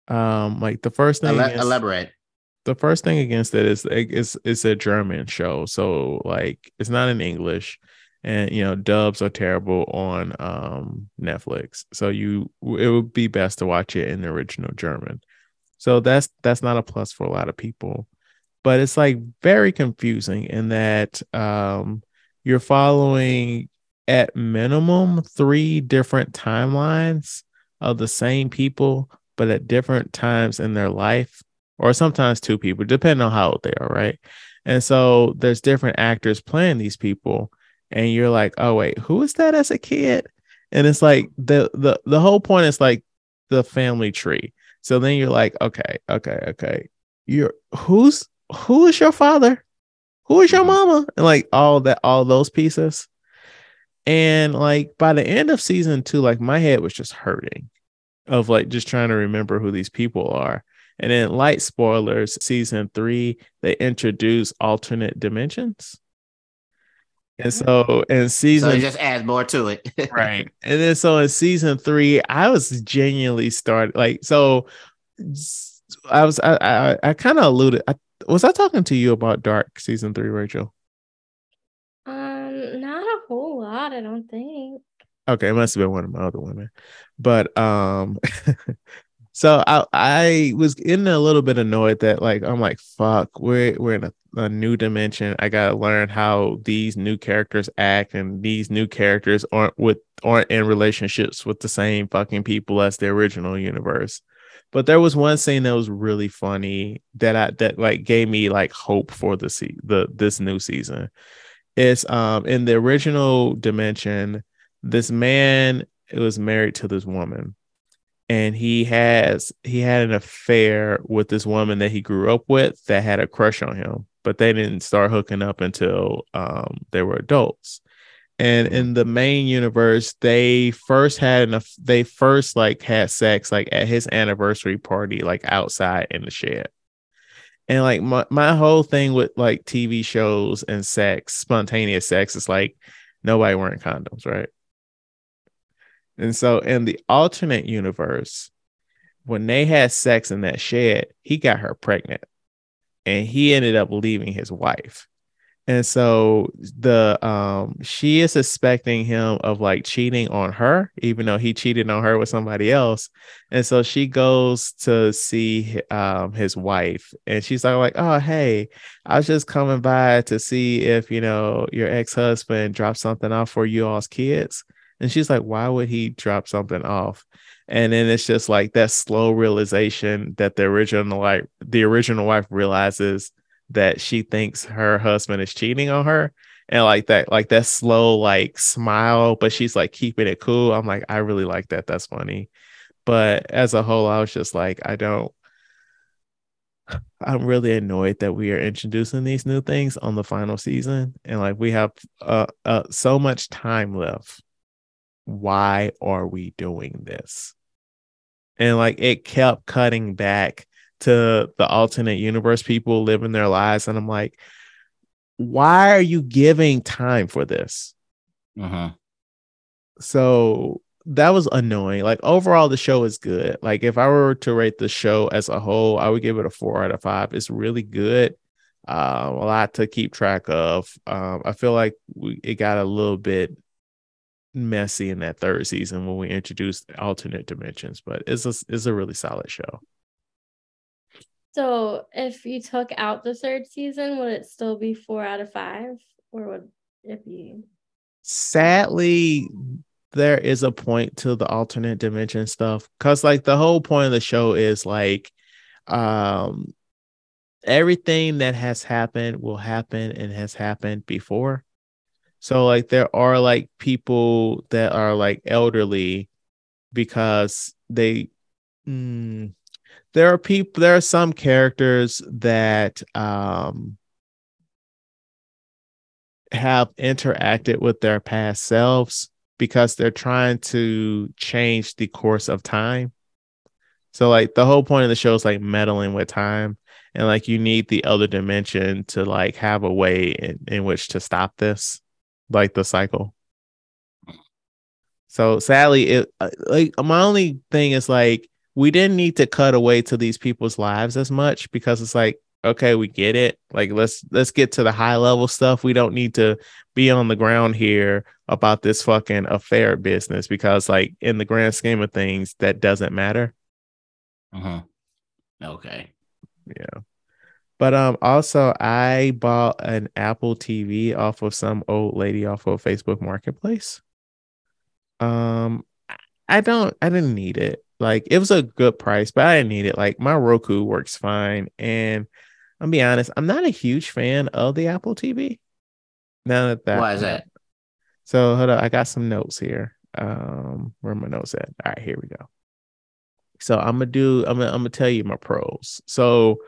Um, like the first thing Ele- against- elaborate. the first thing against it is it's it's a German show, so like it's not in English, and you know dubs are terrible on um Netflix. So you it would be best to watch it in the original German. So that's that's not a plus for a lot of people, but it's like very confusing in that um you're following at minimum three different timelines of the same people, but at different times in their life or sometimes two people, depending on how old they are, right? And so there's different actors playing these people, and you're like, oh wait, who was that as a kid? And it's like the the the whole point is like the family tree. So then you're like, okay, okay, okay. You're who's who is your father? Who is your Mhm. mama? And like all that, all those pieces. And like by the end of season two, like my head was just hurting of like just trying to remember who these people are. And then light spoilers, season three, they introduce alternate dimensions. And so in So season it just adds more to it. right and then so in season three i was genuinely started like so I was i i, I kind of alluded I, was i talking to you about dark season three rachel Um, not a whole lot, I don't think. okay it must have been one of my other women but um so I I was getting a little bit annoyed that like I'm like fuck we're we're in a, a new dimension. I gotta learn how these new characters act and these new characters aren't with aren't in relationships with the same fucking people as the original universe. But there was one scene that was really funny that I that like gave me like hope for the se- the this new season. It's um in the original dimension, this man was married to this woman and he has he had an affair with this woman that he grew up with that had a crush on him but they didn't start hooking up until um, they were adults. And in the main universe they first had enough they first like had sex like at his anniversary party like outside in the shed. And like my, my whole thing with like tv shows and sex spontaneous sex is like nobody wearing condoms right and so in the alternate universe, when they had sex in that shed, he got her pregnant and he ended up leaving his wife. And so the um she is suspecting him of like cheating on her, even though he cheated on her with somebody else. And so she goes to see um his wife and she's like, like, oh hey, I was just coming by to see if you know your ex-husband dropped something off for you all's kids. And she's like, why would he drop something off? And then it's just like that slow realization that the original like the original wife realizes that she thinks her husband is cheating on her. And like that, like that slow like smile, but she's like keeping it cool. I'm like, I really like that. That's funny. But as a whole, I was just like, I don't I'm really annoyed that we are introducing these new things on the final season, and like we have uh, uh so much time left why are we doing this? And like it kept cutting back to the alternate universe people living their lives. And I'm like, why are you giving time for this? Uh-huh. So that was annoying. Like overall, the show is good. Like if I were to rate the show as a whole, I would give it a four out of five. It's really good. Um, a lot to keep track of. Um, I feel like we, it got a little bit messy in that third season when we introduced alternate dimensions, but it's a it's a really solid show. So if you took out the third season, would it still be four out of five? Or would it be sadly there is a point to the alternate dimension stuff because like the whole point of the show is like um everything that has happened will happen and has happened before so like there are like people that are like elderly because they mm, there are people there are some characters that um have interacted with their past selves because they're trying to change the course of time. So like the whole point of the show is like meddling with time and like you need the other dimension to like have a way in, in which to stop this like the cycle. So sadly, it uh, like my only thing is like we didn't need to cut away to these people's lives as much because it's like okay, we get it. Like let's let's get to the high level stuff. We don't need to be on the ground here about this fucking affair business because like in the grand scheme of things that doesn't matter. Uh-huh. Okay. Yeah. But um also I bought an Apple TV off of some old lady off of Facebook Marketplace. Um I don't I didn't need it. Like it was a good price, but I didn't need it. Like my Roku works fine. And I'll be honest, I'm not a huge fan of the Apple TV. Now that that why is that? So hold on, I got some notes here. Um, where my notes at? All right, here we go. So I'm gonna do. I'm gonna. I'm gonna tell you my pros. So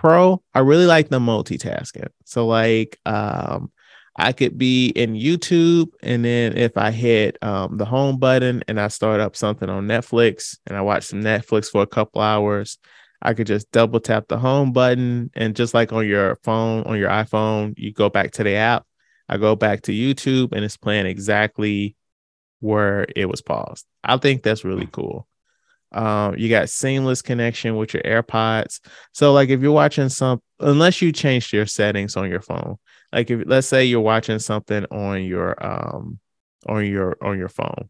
Pro, I really like the multitasking. So like um I could be in YouTube and then if I hit um the home button and I start up something on Netflix and I watch some Netflix for a couple hours, I could just double tap the home button and just like on your phone, on your iPhone, you go back to the app. I go back to YouTube and it's playing exactly where it was paused. I think that's really cool. Um, you got seamless connection with your AirPods. So, like, if you're watching some, unless you changed your settings on your phone, like if let's say you're watching something on your um on your on your phone,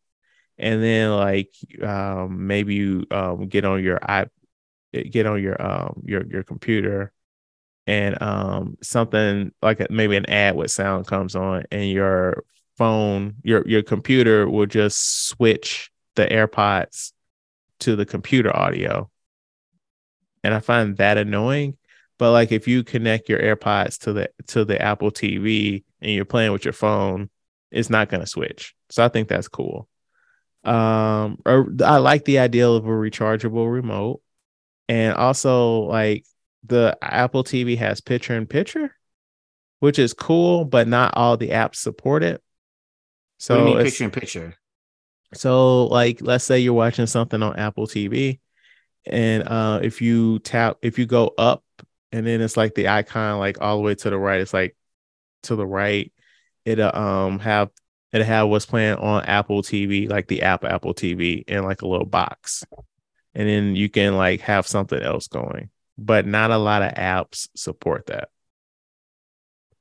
and then like um, maybe you um, get on your i get on your um your your computer and um something like maybe an ad with sound comes on and your phone your your computer will just switch the airpods to the computer audio. And i find that annoying but like if you connect your airpods to the to the apple tv and you're playing with your phone it's not going to switch. So i think that's cool. Um or i like the idea of a rechargeable remote. And also like the apple tv has picture in picture which is cool but not all the apps support it. So what do you mean picture in picture? So like let's say you're watching something on Apple TV and uh if you tap if you go up and then it's like the icon like all the way to the right it's like to the right it'll um have it'll have what's playing on Apple TV like the app Apple TV in like a little box. And then you can like have something else going. But not a lot of apps support that.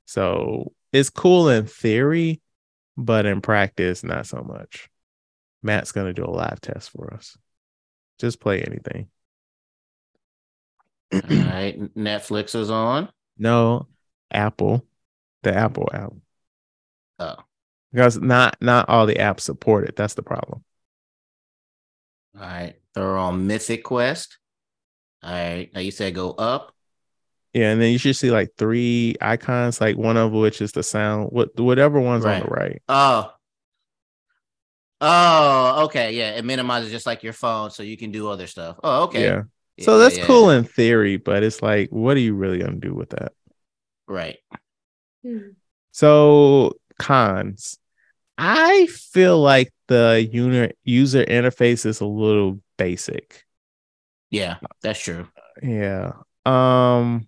So it's cool in theory, but in practice, not so much. Matt's gonna do a live test for us. Just play anything. All right, Netflix is on. No, Apple, the Apple app, Oh, because not not all the apps support it. That's the problem. all right. They're on Mythic Quest. All right. Now you said go up. Yeah, and then you should see like three icons, like one of which is the sound, what whatever one's on the right. Oh. Oh, okay. Yeah. It minimizes just like your phone so you can do other stuff. Oh, okay. Yeah. So that's yeah, cool yeah. in theory, but it's like, what are you really gonna do with that? Right. Hmm. So cons. I feel like the user user interface is a little basic. Yeah, that's true. Yeah. Um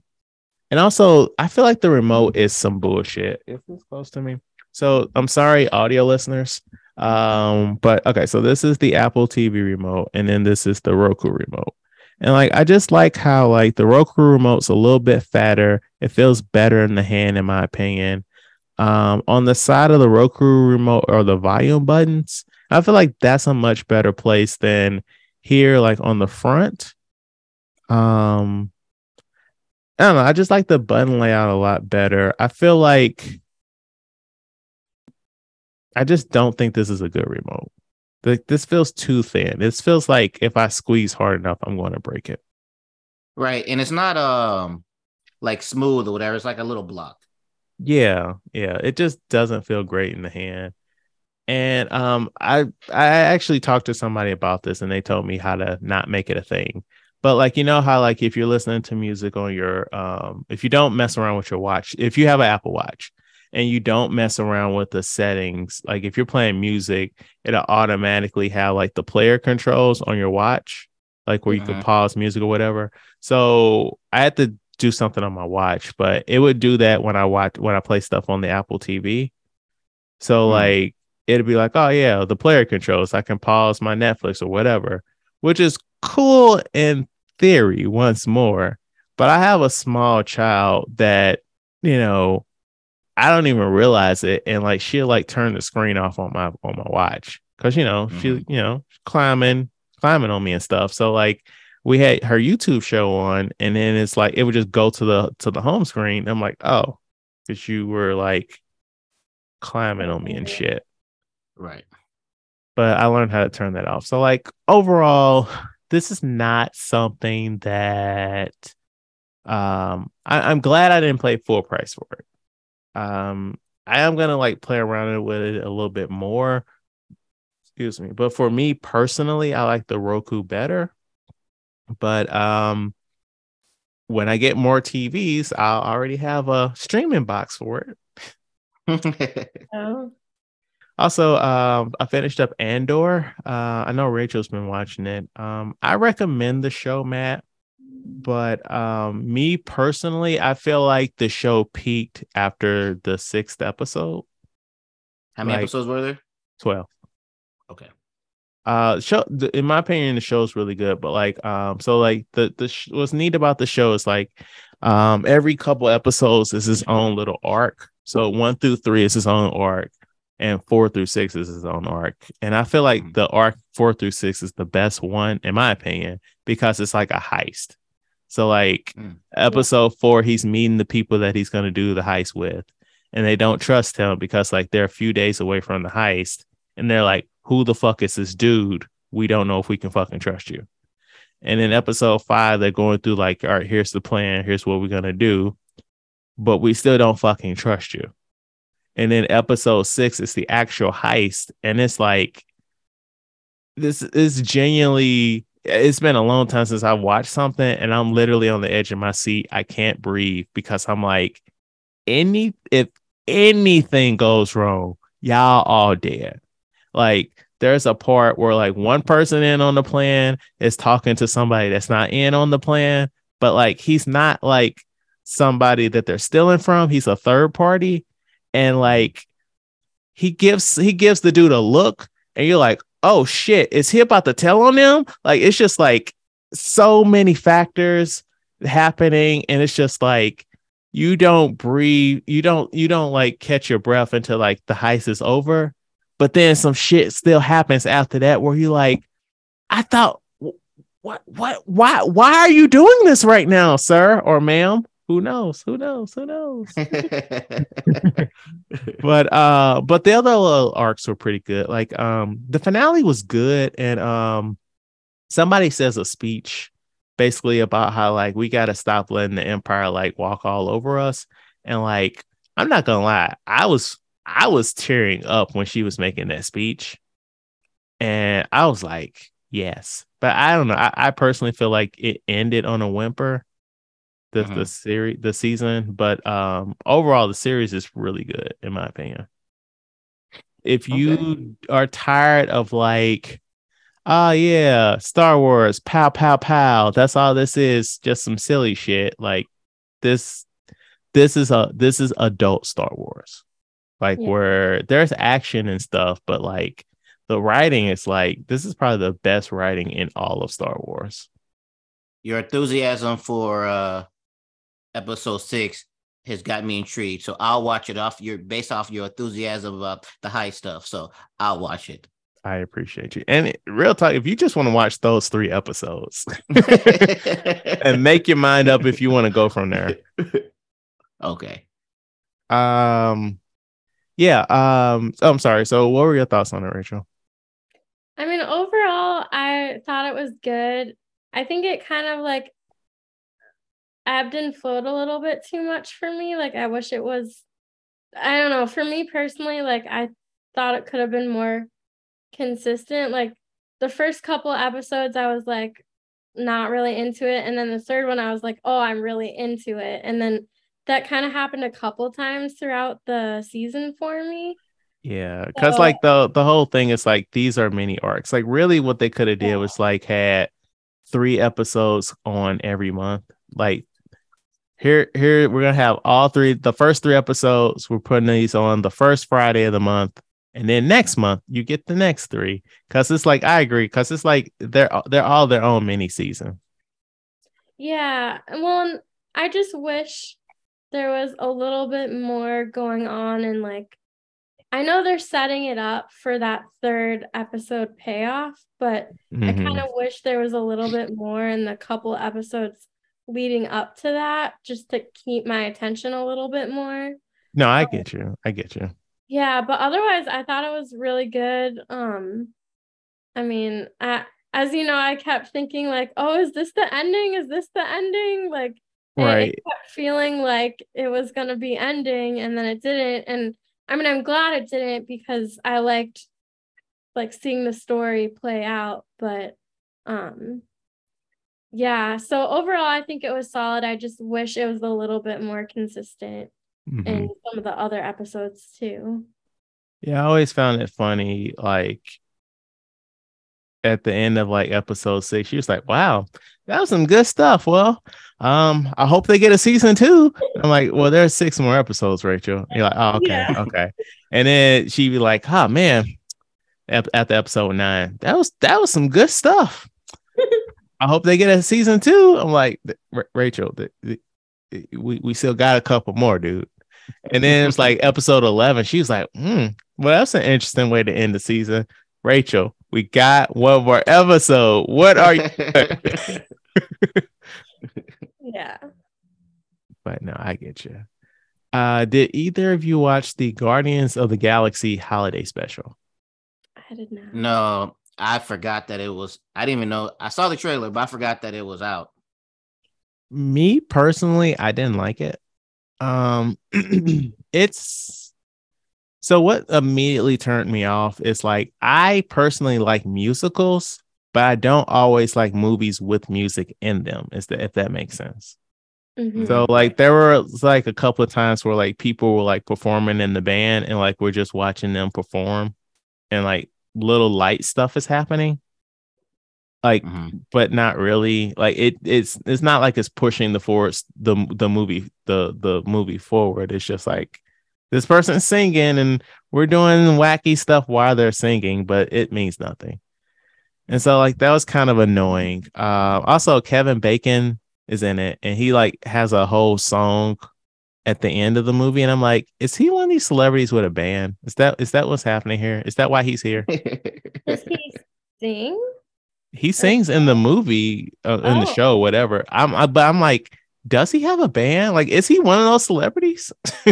and also I feel like the remote is some bullshit. Is this close to me? So I'm sorry, audio listeners. Um, but okay, so this is the Apple TV remote, and then this is the Roku remote. And like I just like how like the Roku remote's a little bit fatter. It feels better in the hand, in my opinion. Um, on the side of the Roku remote are the volume buttons. I feel like that's a much better place than here, like on the front. Um, I don't know. I just like the button layout a lot better. I feel like I just don't think this is a good remote. Like this feels too thin. This feels like if I squeeze hard enough, I'm going to break it. Right. And it's not um like smooth or whatever. It's like a little block. Yeah, yeah. It just doesn't feel great in the hand. And um I I actually talked to somebody about this and they told me how to not make it a thing. But like you know how like if you're listening to music on your um if you don't mess around with your watch, if you have an Apple Watch and you don't mess around with the settings, like if you're playing music, it'll automatically have like the player controls on your watch, like where you can Mhm. pause music or whatever. So I had to do something on my watch, but it would do that when I watch when I play stuff on the Apple TV. So Hmm. like it'd be like, oh yeah, the player controls. I can pause my Netflix or whatever, which is cool in theory once more. But I have a small child that, you know, I don't even realize it. And like she'll like turn the screen off on my on my watch. Cause you know, she, Mhm. you know, climbing, climbing on me and stuff. So like we had her YouTube show on, and then it's like it would just go to the to the home screen. I'm like, oh, because you were like climbing on me and shit. Right. But I learned how to turn that off. So like overall, this is not something that um I, I'm glad I didn't pay full price for it. Um I am gonna like play around with it a little bit more. Excuse me. But for me personally, I like the Roku better. But um when I get more TVs, I'll already have a streaming box for it. Oh, Also, um, I finished up Andor. Uh, I know Rachel's been watching it. Um, I recommend the show, Matt. But um, me personally, I feel like the show peaked after the sixth episode, How many Like- episodes were there? twelve. Okay. Uh, show the, in my opinion, the show's really good. But like, um, so like the the sh- what's neat about the show is like, um, every couple episodes is his own little arc. So one through three is his own arc, and four through six is his own arc. And I feel like Mm. the arc four through six is the best one, in my opinion, because it's like a heist. So, like, Mm. episode four, he's meeting the people that he's going to do the heist with, and they don't trust him because, like, they're a few days away from the heist, and they're like, Who the fuck is this dude? We don't know if we can fucking trust you. And in episode five, they're going through, like, All right, here's the plan, here's what we're going to do, but we still don't fucking trust you. And then episode six is the actual heist. And it's like, this is genuinely, it's been a long time since I watched something and I'm literally on the edge of my seat. I can't breathe because I'm like, any, if anything goes wrong, y'all all dead. Like, there's a part where like one person in on the plan is talking to somebody that's not in on the plan, but like he's not like somebody that they're stealing from. He's a third party and like he gives he gives the dude a look and you're like oh shit is he about to tell on them? Like it's just like so many factors happening and it's just like you don't breathe you don't you don't like catch your breath until like the heist is over. But then some shit still happens after that where you like i thought what what why why are you doing this right now sir or ma'am who knows? Who knows? Who knows? But uh but the other little arcs were pretty good. Like um the finale was good and um somebody says a speech basically about how like we got to stop letting the empire like walk all over us. And like i'm not gonna lie i was i was tearing up when she was making that speech. And i was like yes. But i don't know. I, I personally feel like it ended on a whimper the the Mhm. series the season but um overall the series is really good in my opinion if you are tired of like oh yeah star wars pow pow pow that's all this is just some silly shit like this this is a this is adult star wars like Yeah. where there's action and stuff but like the writing is like this is probably the best writing in all of star wars Your enthusiasm for uh episode six has got me intrigued. So I'll watch it off your based off your enthusiasm about the high stuff. So I'll watch it. I appreciate you. And real talk, if you just want to watch those three episodes and make your mind up if you want to go from there. okay. Um yeah, um I'm sorry. So what were your thoughts on it, Rachel? I mean, overall, I thought it was good. I think it kind of like and flowed a little bit too much for me. Like, I wish it was, I don't know, for me personally, like, I thought it could have been more consistent. Like, the first couple episodes, I was like, not really into it. And then the third one, I was like, oh, I'm really into it. And then that kind of happened a couple times throughout the season for me. Yeah, because So- like the the whole thing is like these are mini arcs. Like really what they could have did Yeah. was like had three episodes on every month. Like here here we're gonna have all three the first three episodes, we're putting these on the first Friday of the month. And then next month you get the next three. Cause it's like I agree, because it's like they're they're all their own mini season. Yeah, well, I just wish there was a little bit more going on and like I know they're setting it up for that third episode payoff, but I Mhm. kind of wish there was a little bit more in the couple episodes leading up to that just to keep my attention a little bit more. No, I get you. I get you. Yeah, but otherwise I thought it was really good. Um I mean, I, as you know, I kept thinking like, "Oh, is this the ending? Is this the ending?" Like Right. it kept feeling like it was going to be ending and then it didn't and I mean, I'm glad it didn't because I liked like seeing the story play out, but um yeah, so overall I think it was solid. I just wish it was a little bit more consistent Mhm. in some of the other episodes too. Yeah, I always found it funny. Like at the end of like episode six, she was like, "Wow, that was some good stuff." Well, um, I hope they get a season two. I'm like, "Well, there's six more episodes, Rachel." You're like, "Oh, okay, Yeah. okay." And then she'd be like, "Oh man," after episode nine, that was that was some good stuff. I hope they get a season two. I'm like, Rachel, the, the, we we still got a couple more, dude. And then it's like episode 11. She was like, hmm, well, that's an interesting way to end the season. Rachel, we got one more episode. What are you? Yeah. but no, I get you. Uh, did either of you watch the Guardians of the Galaxy holiday special? I did not. no, I forgot that it was. I didn't even know. I saw the trailer, but I forgot that it was out. Me personally, I didn't like it. Um, it's so what immediately turned me off is like I personally like musicals, but I don't always like movies with music in them. Is that if that makes sense? Mhm. So like there were like a couple of times where like people were like performing in the band and like we're just watching them perform and like little light stuff is happening. Like Mhm. but not really. Like it it's it's not like it's pushing the forward the the movie the the movie forward. It's just like this person's singing and we're doing wacky stuff while they're singing, but it means nothing. And so like that was kind of annoying. Uh also Kevin Bacon is in it and he like has a whole song at the end of the movie and I'm like, is he one of these celebrities with a band? Is that is that what's happening here? Is that why he's here? Does he sing? he sings in the movie uh, in the Oh. show whatever i'm I, but i'm like does he have a band like is he one of those celebrities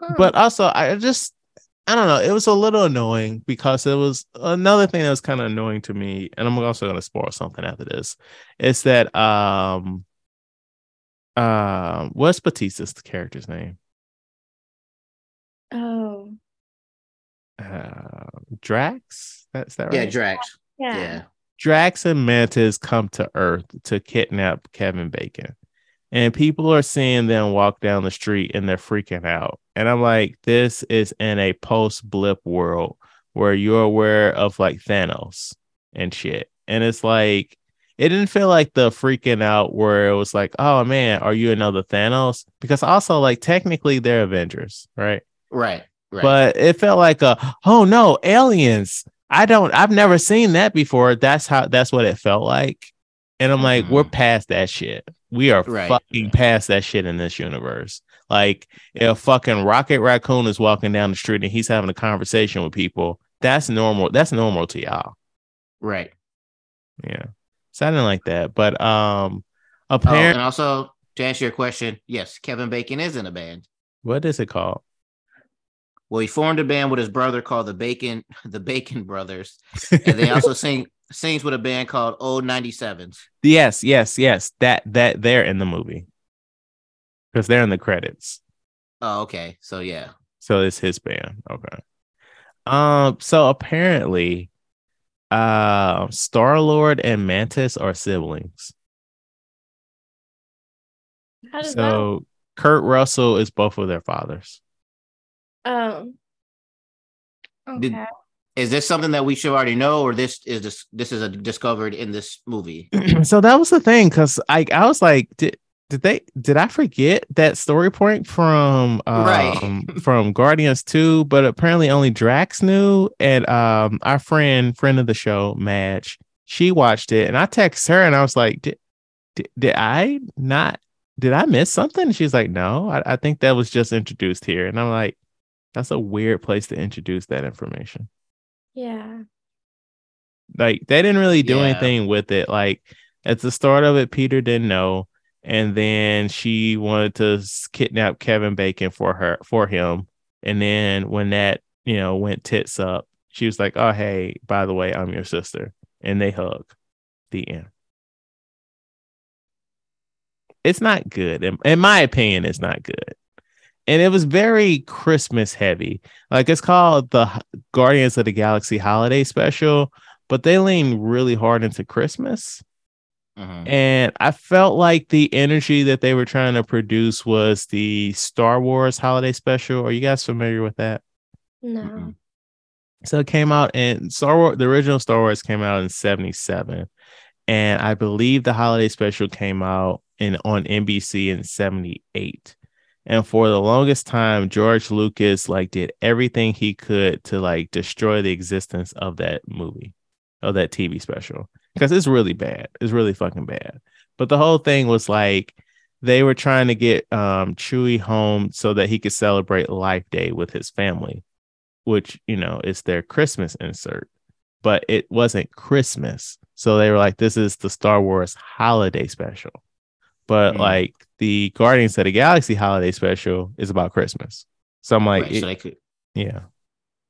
Huh. but also i just i don't know it was a little annoying because it was another thing that was kind of annoying to me and i'm also going to spoil something after this is that um um what's Bautista's character's name oh, uh drax that's that right yeah, Drax. yeah. Yeah. Drax and Mantis come to Earth to kidnap Kevin Bacon. And people are seeing them walk down the street and they're freaking out. And I'm like, this is in a post blip world where you're aware of like Thanos and shit. And it's like, it didn't feel like the freaking out where it was like, oh man, are you another Thanos? Because also, like, technically they're Avengers, right? Right. Right. but it felt like a oh no aliens i don't i've never seen that before that's how that's what it felt like and i'm like we're Mhm. past that shit we are Right. fucking past that shit in this universe like if fucking rocket raccoon is walking down the street and he's having a conversation with people that's normal that's normal to y'all right. yeah so i didn't like that but um Oh, apparently and also to answer your question, yes, Kevin Bacon is in a band. what is it called Well, he formed a band with his brother called the Bacon, the Bacon Brothers, and they also sing sings with a band called Old 97s. Yes, yes, yes. That that they're in the movie because they're in the credits. Oh, okay. So yeah. So it's his band. Okay. Um. So apparently, uh, Star Lord and Mantis are siblings. How does So Kurt Russell is both of their fathers. that? Oh. Did- Okay. Is this something that we should already know, or this is this this is a discovered in this movie? so that was the thing because I I was like, did did they did I forget that story point from um Right. from Guardians 2, but apparently only Drax knew. And um our friend, friend of the show, Madge, she watched it and I texted her and I was like, Did did, did I not did I miss something? And she's like, No, I, I think that was just introduced here. And I'm like, that's a weird place to introduce that information Yeah. like they didn't really do Yeah. anything with it like at the start of it peter didn't know and then she wanted to kidnap kevin bacon for her for him. And then when that you know went tits up she was like oh hey by the way i'm your sister. And they hug the end. It's not good. In, in my opinion it's not good. And it was very christmas heavy. Like it's called the guardians of the galaxy holiday special but they lean really hard into christmas Mhm. and I felt like the energy that they were trying to produce was the Star Wars holiday special. Are you guys familiar with that? No. Mhm. So it came out in Star Wars, the original Star Wars came out in 77. And I believe the holiday special came out in on NBC in 78. And for the longest time, George Lucas like did everything he could to like destroy the existence of that movie, of that TV special. Because it's really bad. It's really fucking bad. But the whole thing was like they were trying to get um Chewie home so that he could celebrate Life Day with his family, which you know is their Christmas insert, but it wasn't Christmas. So they were like, "This is the Star Wars holiday special," but Mm. like the Guardians of the Galaxy holiday special is about Christmas. So I'm like, right, it- so they could yeah,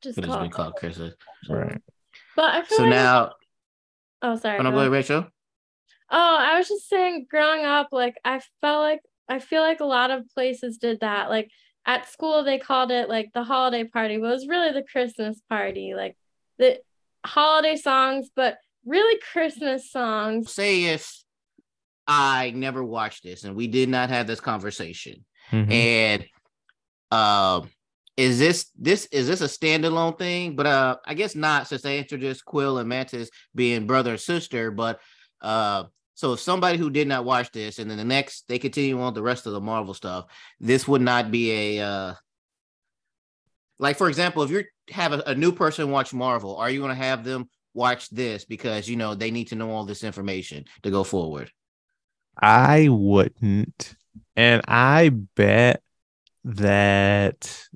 Just could have call been it called. Christmas. right. But I feel So like now, oh sorry. oh, no, go go ahead. ahead, Rachel. Oh, I was just saying, growing up, like I felt like I feel like a lot of places did that. Like at school, they called it like the holiday party, but it was really the Christmas party. Like the holiday songs, but really Christmas songs. Say if I never watched this and we did not have this conversation, Mhm. and um, is this this is this a standalone thing? But uh, I guess not, since they introduced Quill and Mantis being brother and sister. But uh, so if somebody who did not watch this and then the next they continue on the rest of the Marvel stuff, this would not be a uh, like for example, if you have a, a new person watch Marvel, are you going to have them watch this because you know they need to know all this information to go forward? I wouldn't. And I bet that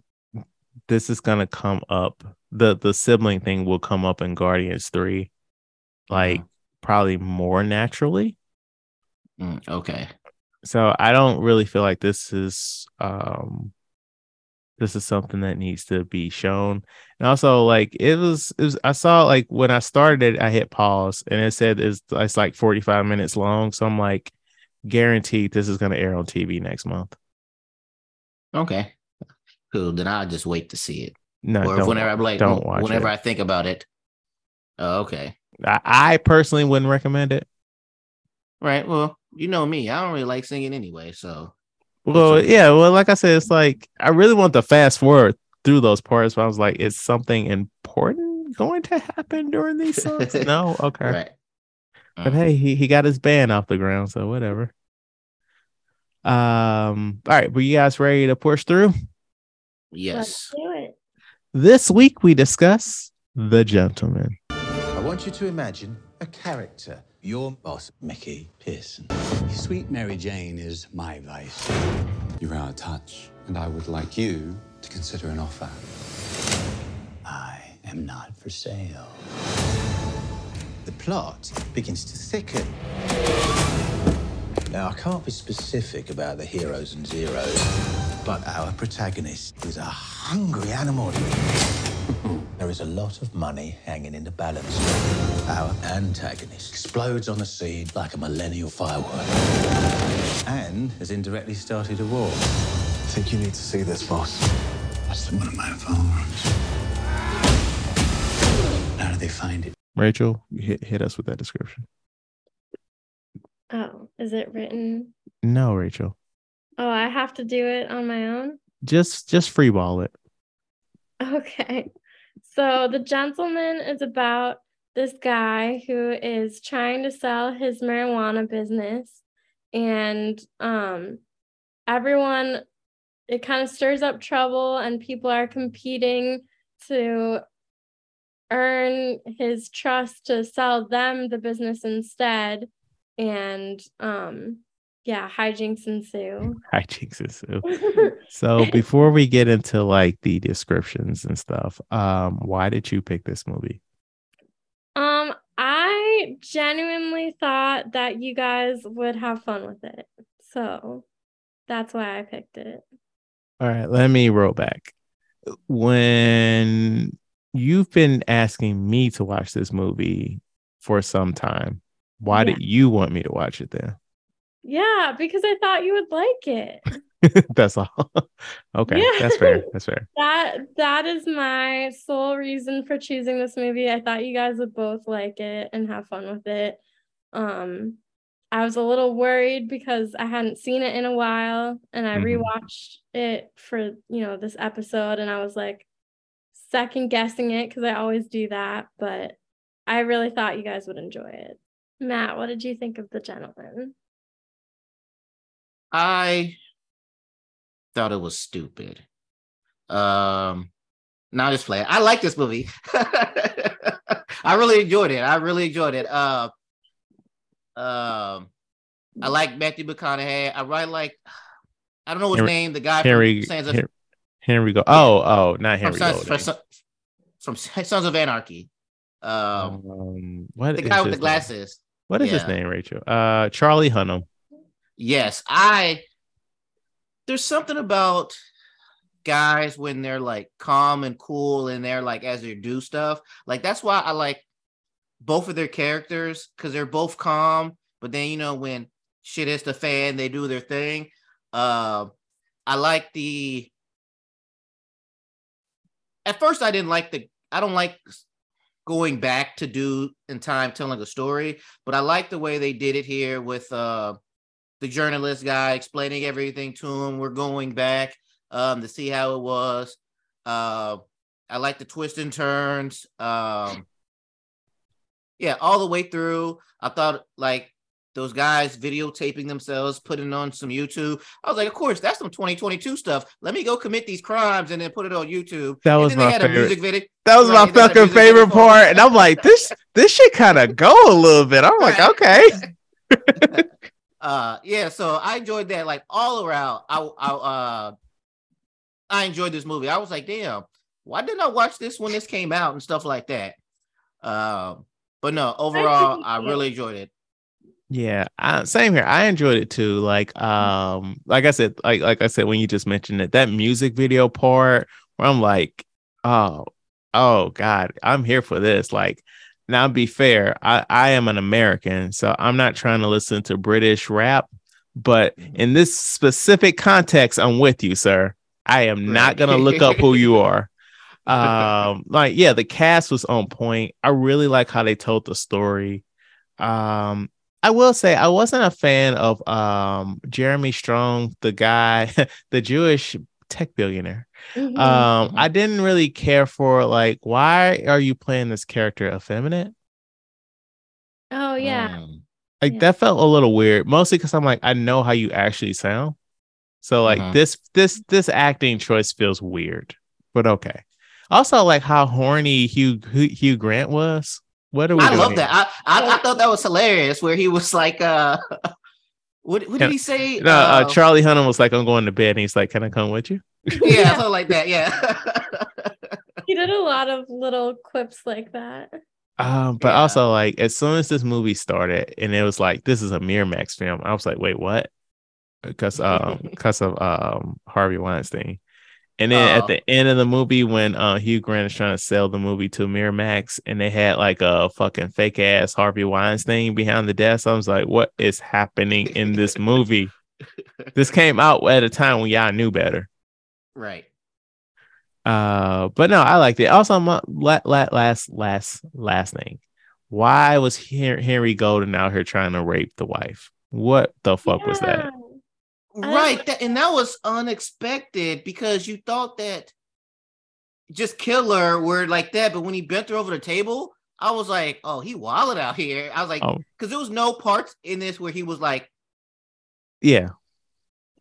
this is gonna come up. The the sibling thing will come up in Guardians 3, like probably more naturally. Mm, okay. So I don't really feel like this is um this is something that needs to be shown. And also like it was it was I saw like when I started I hit pause and it said it's it's like 45 minutes long. So I'm like guaranteed this is gonna air on TV next month. Okay. Cool. Then I'll just wait to see it. No, or whenever I'm like, don't watch whenever it. I think about it. Oh, okay. I, I personally wouldn't recommend it. Right. Well, you know me. I don't really like singing anyway. So Well, yeah, well, like I said, it's like I really want to fast forward through those parts, but I was like, is something important going to happen during these songs? no, okay. right. But Mm. hey, he, he got his band off the ground, so whatever. Um, all right, were you guys ready to push through? Yes. Let's do it. This week we discuss The Gentlemen. I want you to imagine a character. Your boss, Mickey Pearson. Sweet Mary Jane is my vice. You're out of touch, and I would like you to consider an offer. I am not for sale. The plot begins to thicken. Now, I can't be specific about the heroes and zeros, but our protagonist is a hungry animal. There is a lot of money hanging in the balance. Our antagonist explodes on the scene like a millennial firework and has indirectly started a war. I think you need to see this, boss. That's the one of my firearms. How do they find it? Rachel, hit hit us with that description. Oh, is it written? No, Rachel, Oh, I have to do it on my own? just just freeball it. Okay. So the Gentlemen is about this guy who is trying to sell his marijuana business and um everyone it kind of stirs up trouble and people are competing to earn his trust to sell them the business instead and um yeah hijinks ensue Hijinks ensue. So before we get into like the descriptions and stuff, um, why did you pick this movie? Um, I genuinely thought that you guys would have fun with it. So that's why I picked it. All right, let me roll back. When you've been asking me to watch this movie for some time, why Yeah. did you want me to watch it then? Yeah, because I thought you would like it. that's all. okay, Yeah. that's fair. That's fair. That that is my sole reason for choosing this movie. I thought you guys would both like it and have fun with it. Um I was a little worried because I hadn't seen it in a while and I Mhm. rewatched it for, you know, this episode and I was like second guessing it because I always do that, but I really thought you guys would enjoy it. Matt, what did you think of The Gentlemen? I thought it was stupid. Um, now just play. I like this movie. I really enjoyed it. I really enjoyed it. Uh, um, I like Matthew McConaughey. I really like. I don't know his Henry- name. The guy Henry from Sons of, Henry go. Oh, oh, not from Henry Sons, from, from Sons of Anarchy. Um, Um, what the guy with the name? glasses. What is his name, Rachel? Uh, Charlie Hunnam. Yes, I. There's something about guys when they're like calm and cool and they're like as they do stuff. Like that's why I like both of their characters because they're both calm, but then you know when shit hits the fan, they do their thing. Uh, I like the. At first, I didn't like the. I don't like going back to do in time telling a story, but I like the way they did it here with uh the journalist guy explaining everything to him. We're going back um to see how it was. Uh I like the twists and turns. Um yeah, all the way through. I thought like those guys videotaping themselves, putting on some YouTube. I was like, of course, that's some 2022 stuff. Let me go commit these crimes and then put it on YouTube. That was my favorite. video. That was my they had a fucking video favorite part, and I'm like, this this shit kind of go a little bit. I'm like, okay, uh yeah so i enjoyed that like all around i i uh i enjoyed this movie i was like damn why didn't i watch this when this came out and stuff like that um but no overall i really enjoyed it yeah, I, same here. I enjoyed it too. Like, um, like I said, like like I said when you just mentioned it, that music video part where I'm like, oh, oh God, I'm here for this. Like, now be fair, I I am an American, so I'm not trying to listen to British rap, but in this specific context, I'm with you, sir. I am not gonna look up who you are. Um, like yeah, the cast was on point. I really like how they told the story. Um, I will say I wasn't a fan of um Jeremy Strong, the guy, the Jewish tech billionaire. Mhm. Um, I didn't really care for like why are you playing this character effeminate? oh yeah. Mm. Like Yeah. that felt a little weird, mostly because I'm like, I know how you actually sound. So like Mhm. this this this acting choice feels weird, but okay. Also, like how horny Hugh Hugh, Hugh Grant was. What are we i love here? that I, I i thought that was hilarious where he was like uh what, what did he say No, uh, Uh, Charlie Hunnam was like, I'm going to bed, and he's like, Can I come with you? yeah something like that yeah He did a lot of little quips like that. Um, but Yeah. also like as soon as this movie started and it was like this is a Miramax film, I was like, wait, what? Because um because of um Harvey Weinstein. And then Oh. at the end of the movie, when uh Hugh Grant is trying to sell the movie to Miramax and they had like a fucking fake ass Harvey Weinstein behind the desk, I was like, what is happening in this movie? this came out at a time when y'all knew better. right Uh, but no, I liked it. Also, my la- la- last last last thing, why was Hen- Henry Golding out here trying to rape the wife? What the fuck was that? I Right, that, and that was unexpected because you thought that just killer were like that, but when he bent her over the table, I was like, "Oh, he wilded out here." I was like, Oh. because there was no parts in this where he was like, Yeah,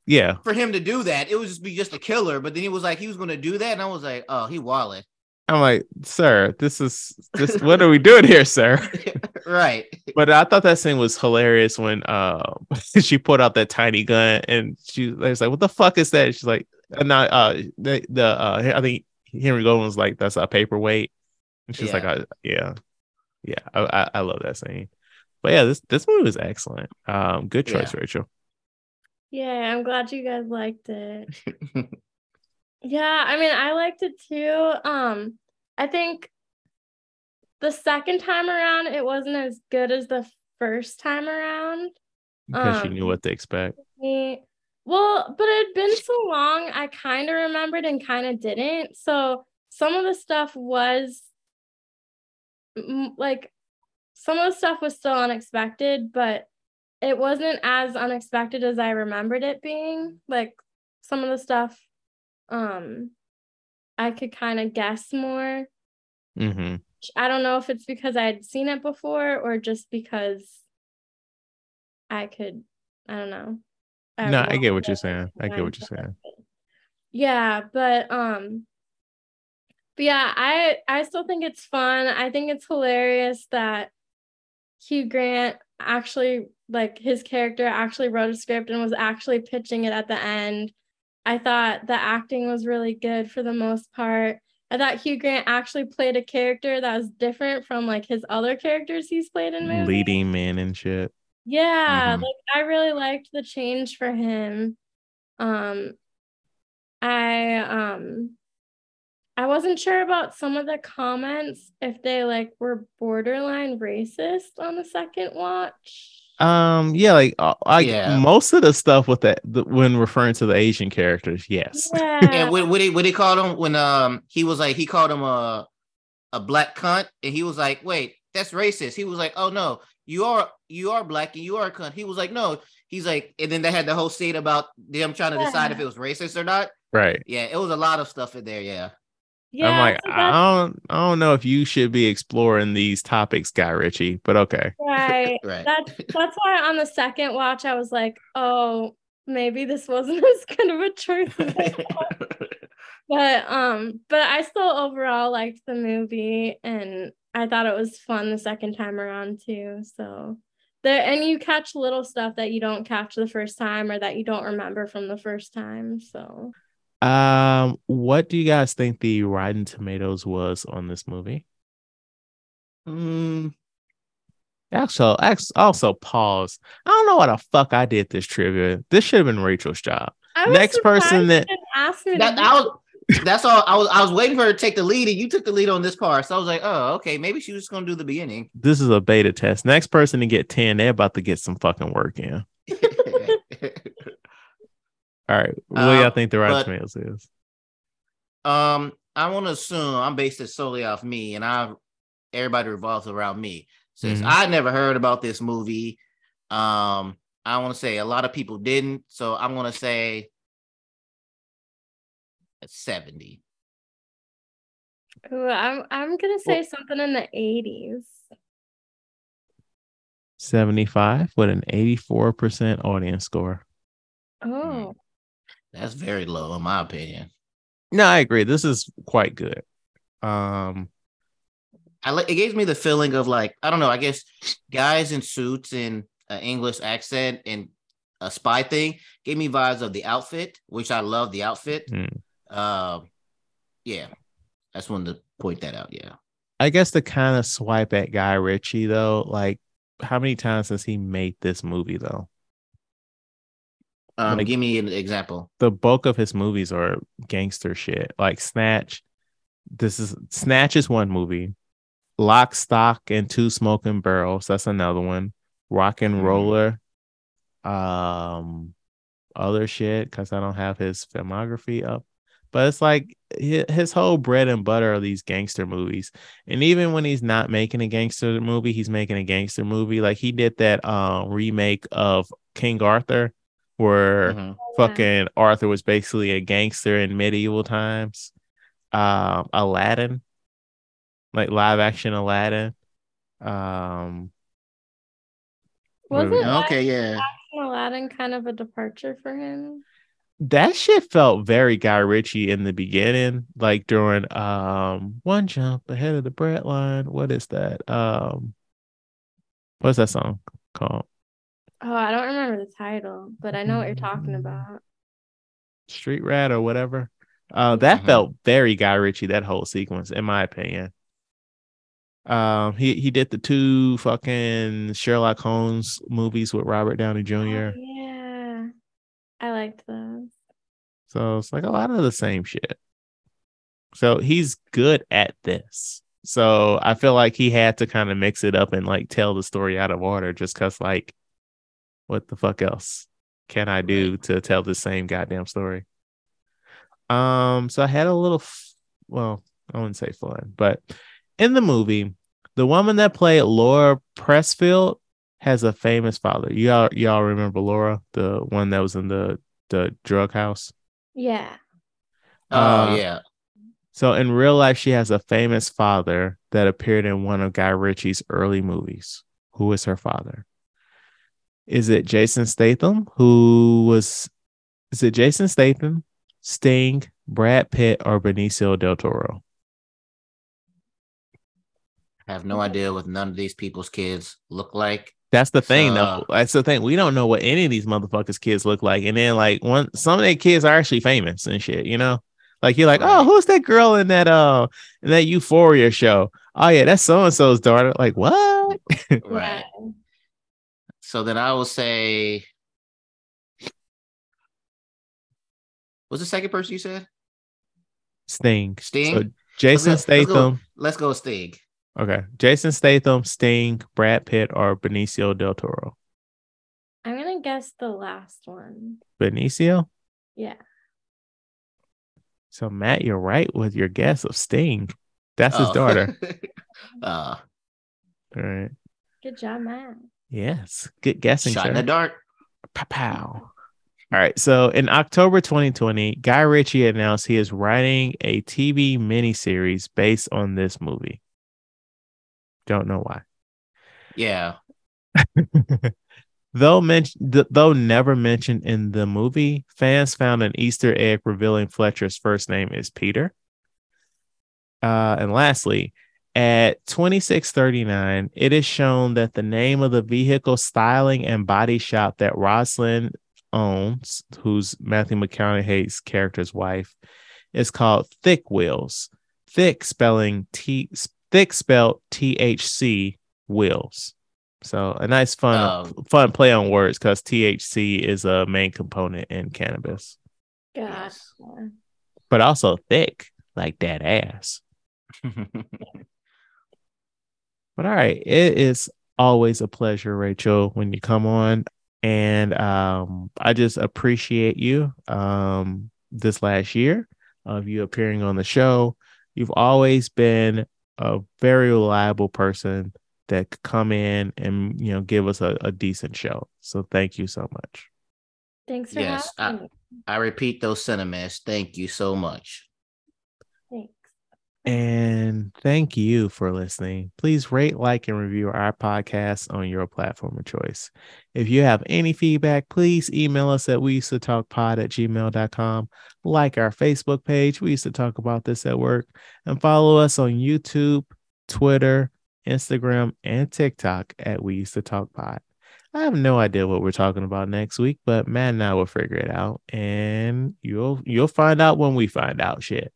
yeah. for him to do that, it would just be just a killer. But then he was like, he was going to do that, and I was like, "Oh, he wilded." I'm like, sir, this is this. What are we doing here, sir? right. But I thought that scene was hilarious when uh she pulled out that tiny gun and she was like, "What the fuck is that?" She's like, uh, "Not uh the the uh I think Henry Golding was like, that's a paperweight," and she's like, Yeah. I, "Yeah, yeah, I, I I love that scene." But yeah, this this movie was excellent. Um, good choice, Rachel. Yeah, I'm glad you guys liked it. Yeah, I mean, I liked it too. Um, I think the second time around, it wasn't as good as the first time around. Because you knew Um, what to expect. Me- Well, but it had been so long, I kind of remembered and kind of didn't. So some of the stuff was like some of the stuff was still unexpected, but it wasn't as unexpected as I remembered it being. Like some of the stuff um I could kind of guess more. Mm-hmm. I don't know if it's because I had seen it before or just because I could, I don't know. No, I get what you're saying. I get what you're saying. Yeah, but um but yeah, I I still think it's fun. I think it's hilarious that Hugh Grant actually like his character actually wrote a script and was actually pitching it at the end. I thought the acting was really good for the most part. I thought Hugh Grant actually played a character that was different from like his other characters he's played in movies. Leading man and shit. Yeah, Mhm. like I really liked the change for him. Um I um I wasn't sure about some of the comments if they like were borderline racist on the second watch. Um, yeah, like uh, I Yeah. most of the stuff with that the, when referring to the Asian characters, yes. Yeah, Yeah. what, what, he, what he called him when um he was like he called him a a black cunt and he was like wait that's racist he was like oh no you are you are black and you are a cunt he was like no he's like and then they had the whole scene about them trying to decide if it was racist or not Right. yeah it was a lot of stuff in there yeah yeah, I'm like, so I don't I don't know if you should be exploring these topics, Guy Ritchie, but okay. right. right That's that's why on the second watch I was like, oh, maybe this wasn't as good of a choice as I thought. but um but i still overall liked the movie and i thought it was fun the second time around too so there and you catch little stuff that you don't catch the first time or that you don't remember from the first time so Um, what do you guys think the Rotten Tomatoes was on this movie? Mm, Also, act- also pause. I don't know what the fuck I did this trivia. This should have been Rachel's job. Next person that- you didn't me to that was, that's all I was I was waiting for her to take the lead and you took the lead on this part so I was like oh okay maybe she was just gonna do the beginning This is a beta test. Next person to get 10, they're about to get some fucking work in. All right. What do y'all Uh, think the Rotten but- Tomatoes is? Um, I want to assume I'm based it solely off me, and I everybody revolves around me. Since Mhm. I never heard about this movie, um, I want to say a lot of people didn't, so I'm gonna say it's 70. Ooh, i'm i'm gonna say something in the 80s 75 with an 84% audience score. oh That's very low in my opinion. No, I agree. This is quite good. Um, I like it gives me the feeling of like I don't know. I guess guys in suits and an English accent and a spy thing gave me vibes of the outfit, which I love the outfit. Mm. Um, yeah, I just wanted to point that out. Yeah, I guess the kind of swipe at Guy Ritchie though, like how many times has he made this movie though? Um, Like- give me an example. The bulk of his movies are gangster shit, like Snatch. This is Snatch is one movie. Lock, Stock, and Two Smoking Barrels. That's another one. Rock and Mhm. Roller. Um, other shit because I don't have his filmography up. But it's like his whole bread and butter are these gangster movies. And even when he's not making a gangster movie, he's making a gangster movie. Like he did that uh, remake of King Arthur, where Mhm. fucking Arthur was basically a gangster in medieval times. Um, Aladdin, like live action Aladdin. Um, wasn't Okay, yeah. aladdin kind of a departure for him that shit felt very Guy Ritchie in the beginning, like during um one jump ahead of the bread line. What is that? Um, what's that song called? Oh i don't remember the title but i know what you're talking about Street Rat or whatever. Uh, that Mhm. felt very Guy Ritchie. That whole sequence, in my opinion. Um, he he did the two fucking Sherlock Holmes movies with Robert Downey Jr. Oh, yeah i liked those So it's like a lot of the same shit. So he's good at this. So I feel like he had to kind of mix it up and like tell the story out of order just because, like, what the fuck else can I do to tell the same goddamn story? Um, so I had a little, f- well, I wouldn't say fun, but in the movie, the woman that played Laura Pressfield has a famous father. Y'all, y'all remember Laura, the one that was in the the drug house? yeah Oh Uh, yeah. So in real life, she has a famous father that appeared in one of Guy Ritchie's early movies. Who is her father? Is it Jason Statham, who was is it Jason Statham, Sting, Brad Pitt, or Benicio del Toro? I have no idea what none of these people's kids look like. That's the thing, So- though. That's the thing. We don't know what any of these motherfuckers' kids look like. And then, like, one some of their kids are actually famous and shit. You know, like you're like, oh, who's that girl in that uh in that Euphoria show? Oh yeah, that's so and so's daughter. Like what? Right. So then I will say, what's the second person you said? Sting. Sting? So Jason Let's go- let's go- Statham. Let's go Sting. Okay, Jason Statham, Sting, Brad Pitt, or Benicio del Toro. I'm gonna guess the last one. Benicio. Yeah. So Matt, you're right with your guess of Sting. That's his Oh. daughter. uh, All right. Good job, Matt. Yes. Good guessing. shot in the dark. Pow, pow. All right. So in October 2020, Guy Ritchie announced he is writing a TV miniseries based on this movie. Don't know why. Yeah. though mentioned, th- though never mentioned in the movie, fans found an Easter egg revealing Fletcher's first name is Peter. Uh, and lastly, at 2639, it is shown that the name of the vehicle styling and body shop that Rosalind owns, who's Matthew McConaughey's character's wife, is called Thick Wheels. Thick spelling T thick spelled THC Wheels. So a nice fun Oh. fun play on words because THC is a main component in cannabis, Gotcha. but also thick like that ass. But all right, it is always a pleasure, Rachel, when you come on. And um, I just appreciate you um, this last year of you appearing on the show. You've always been a very reliable person that could come in and you know give us a, a decent show. So thank you so much. Thanks for Yes, I- having me. I repeat those sentiments. Thank you so much. And thank you for listening. Please rate, like, and review our podcast on your platform of choice. If you have any feedback, please email us at we used to talk pod at gmail.com. Like our Facebook page, we used to talk about this at work, and follow us on YouTube, Twitter, Instagram, and TikTok at we used to talk pod. I have no idea what we're talking about next week, but Matt and I will figure it out, and you'll you'll find out when we find out shit.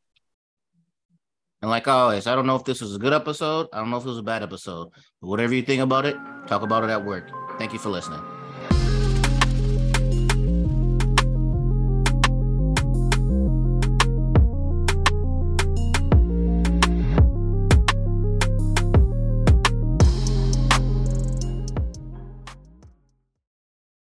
And like always, I don't know if this was a good episode. I don't know if it was a bad episode. But whatever you think about it, talk about it at work. Thank you for listening.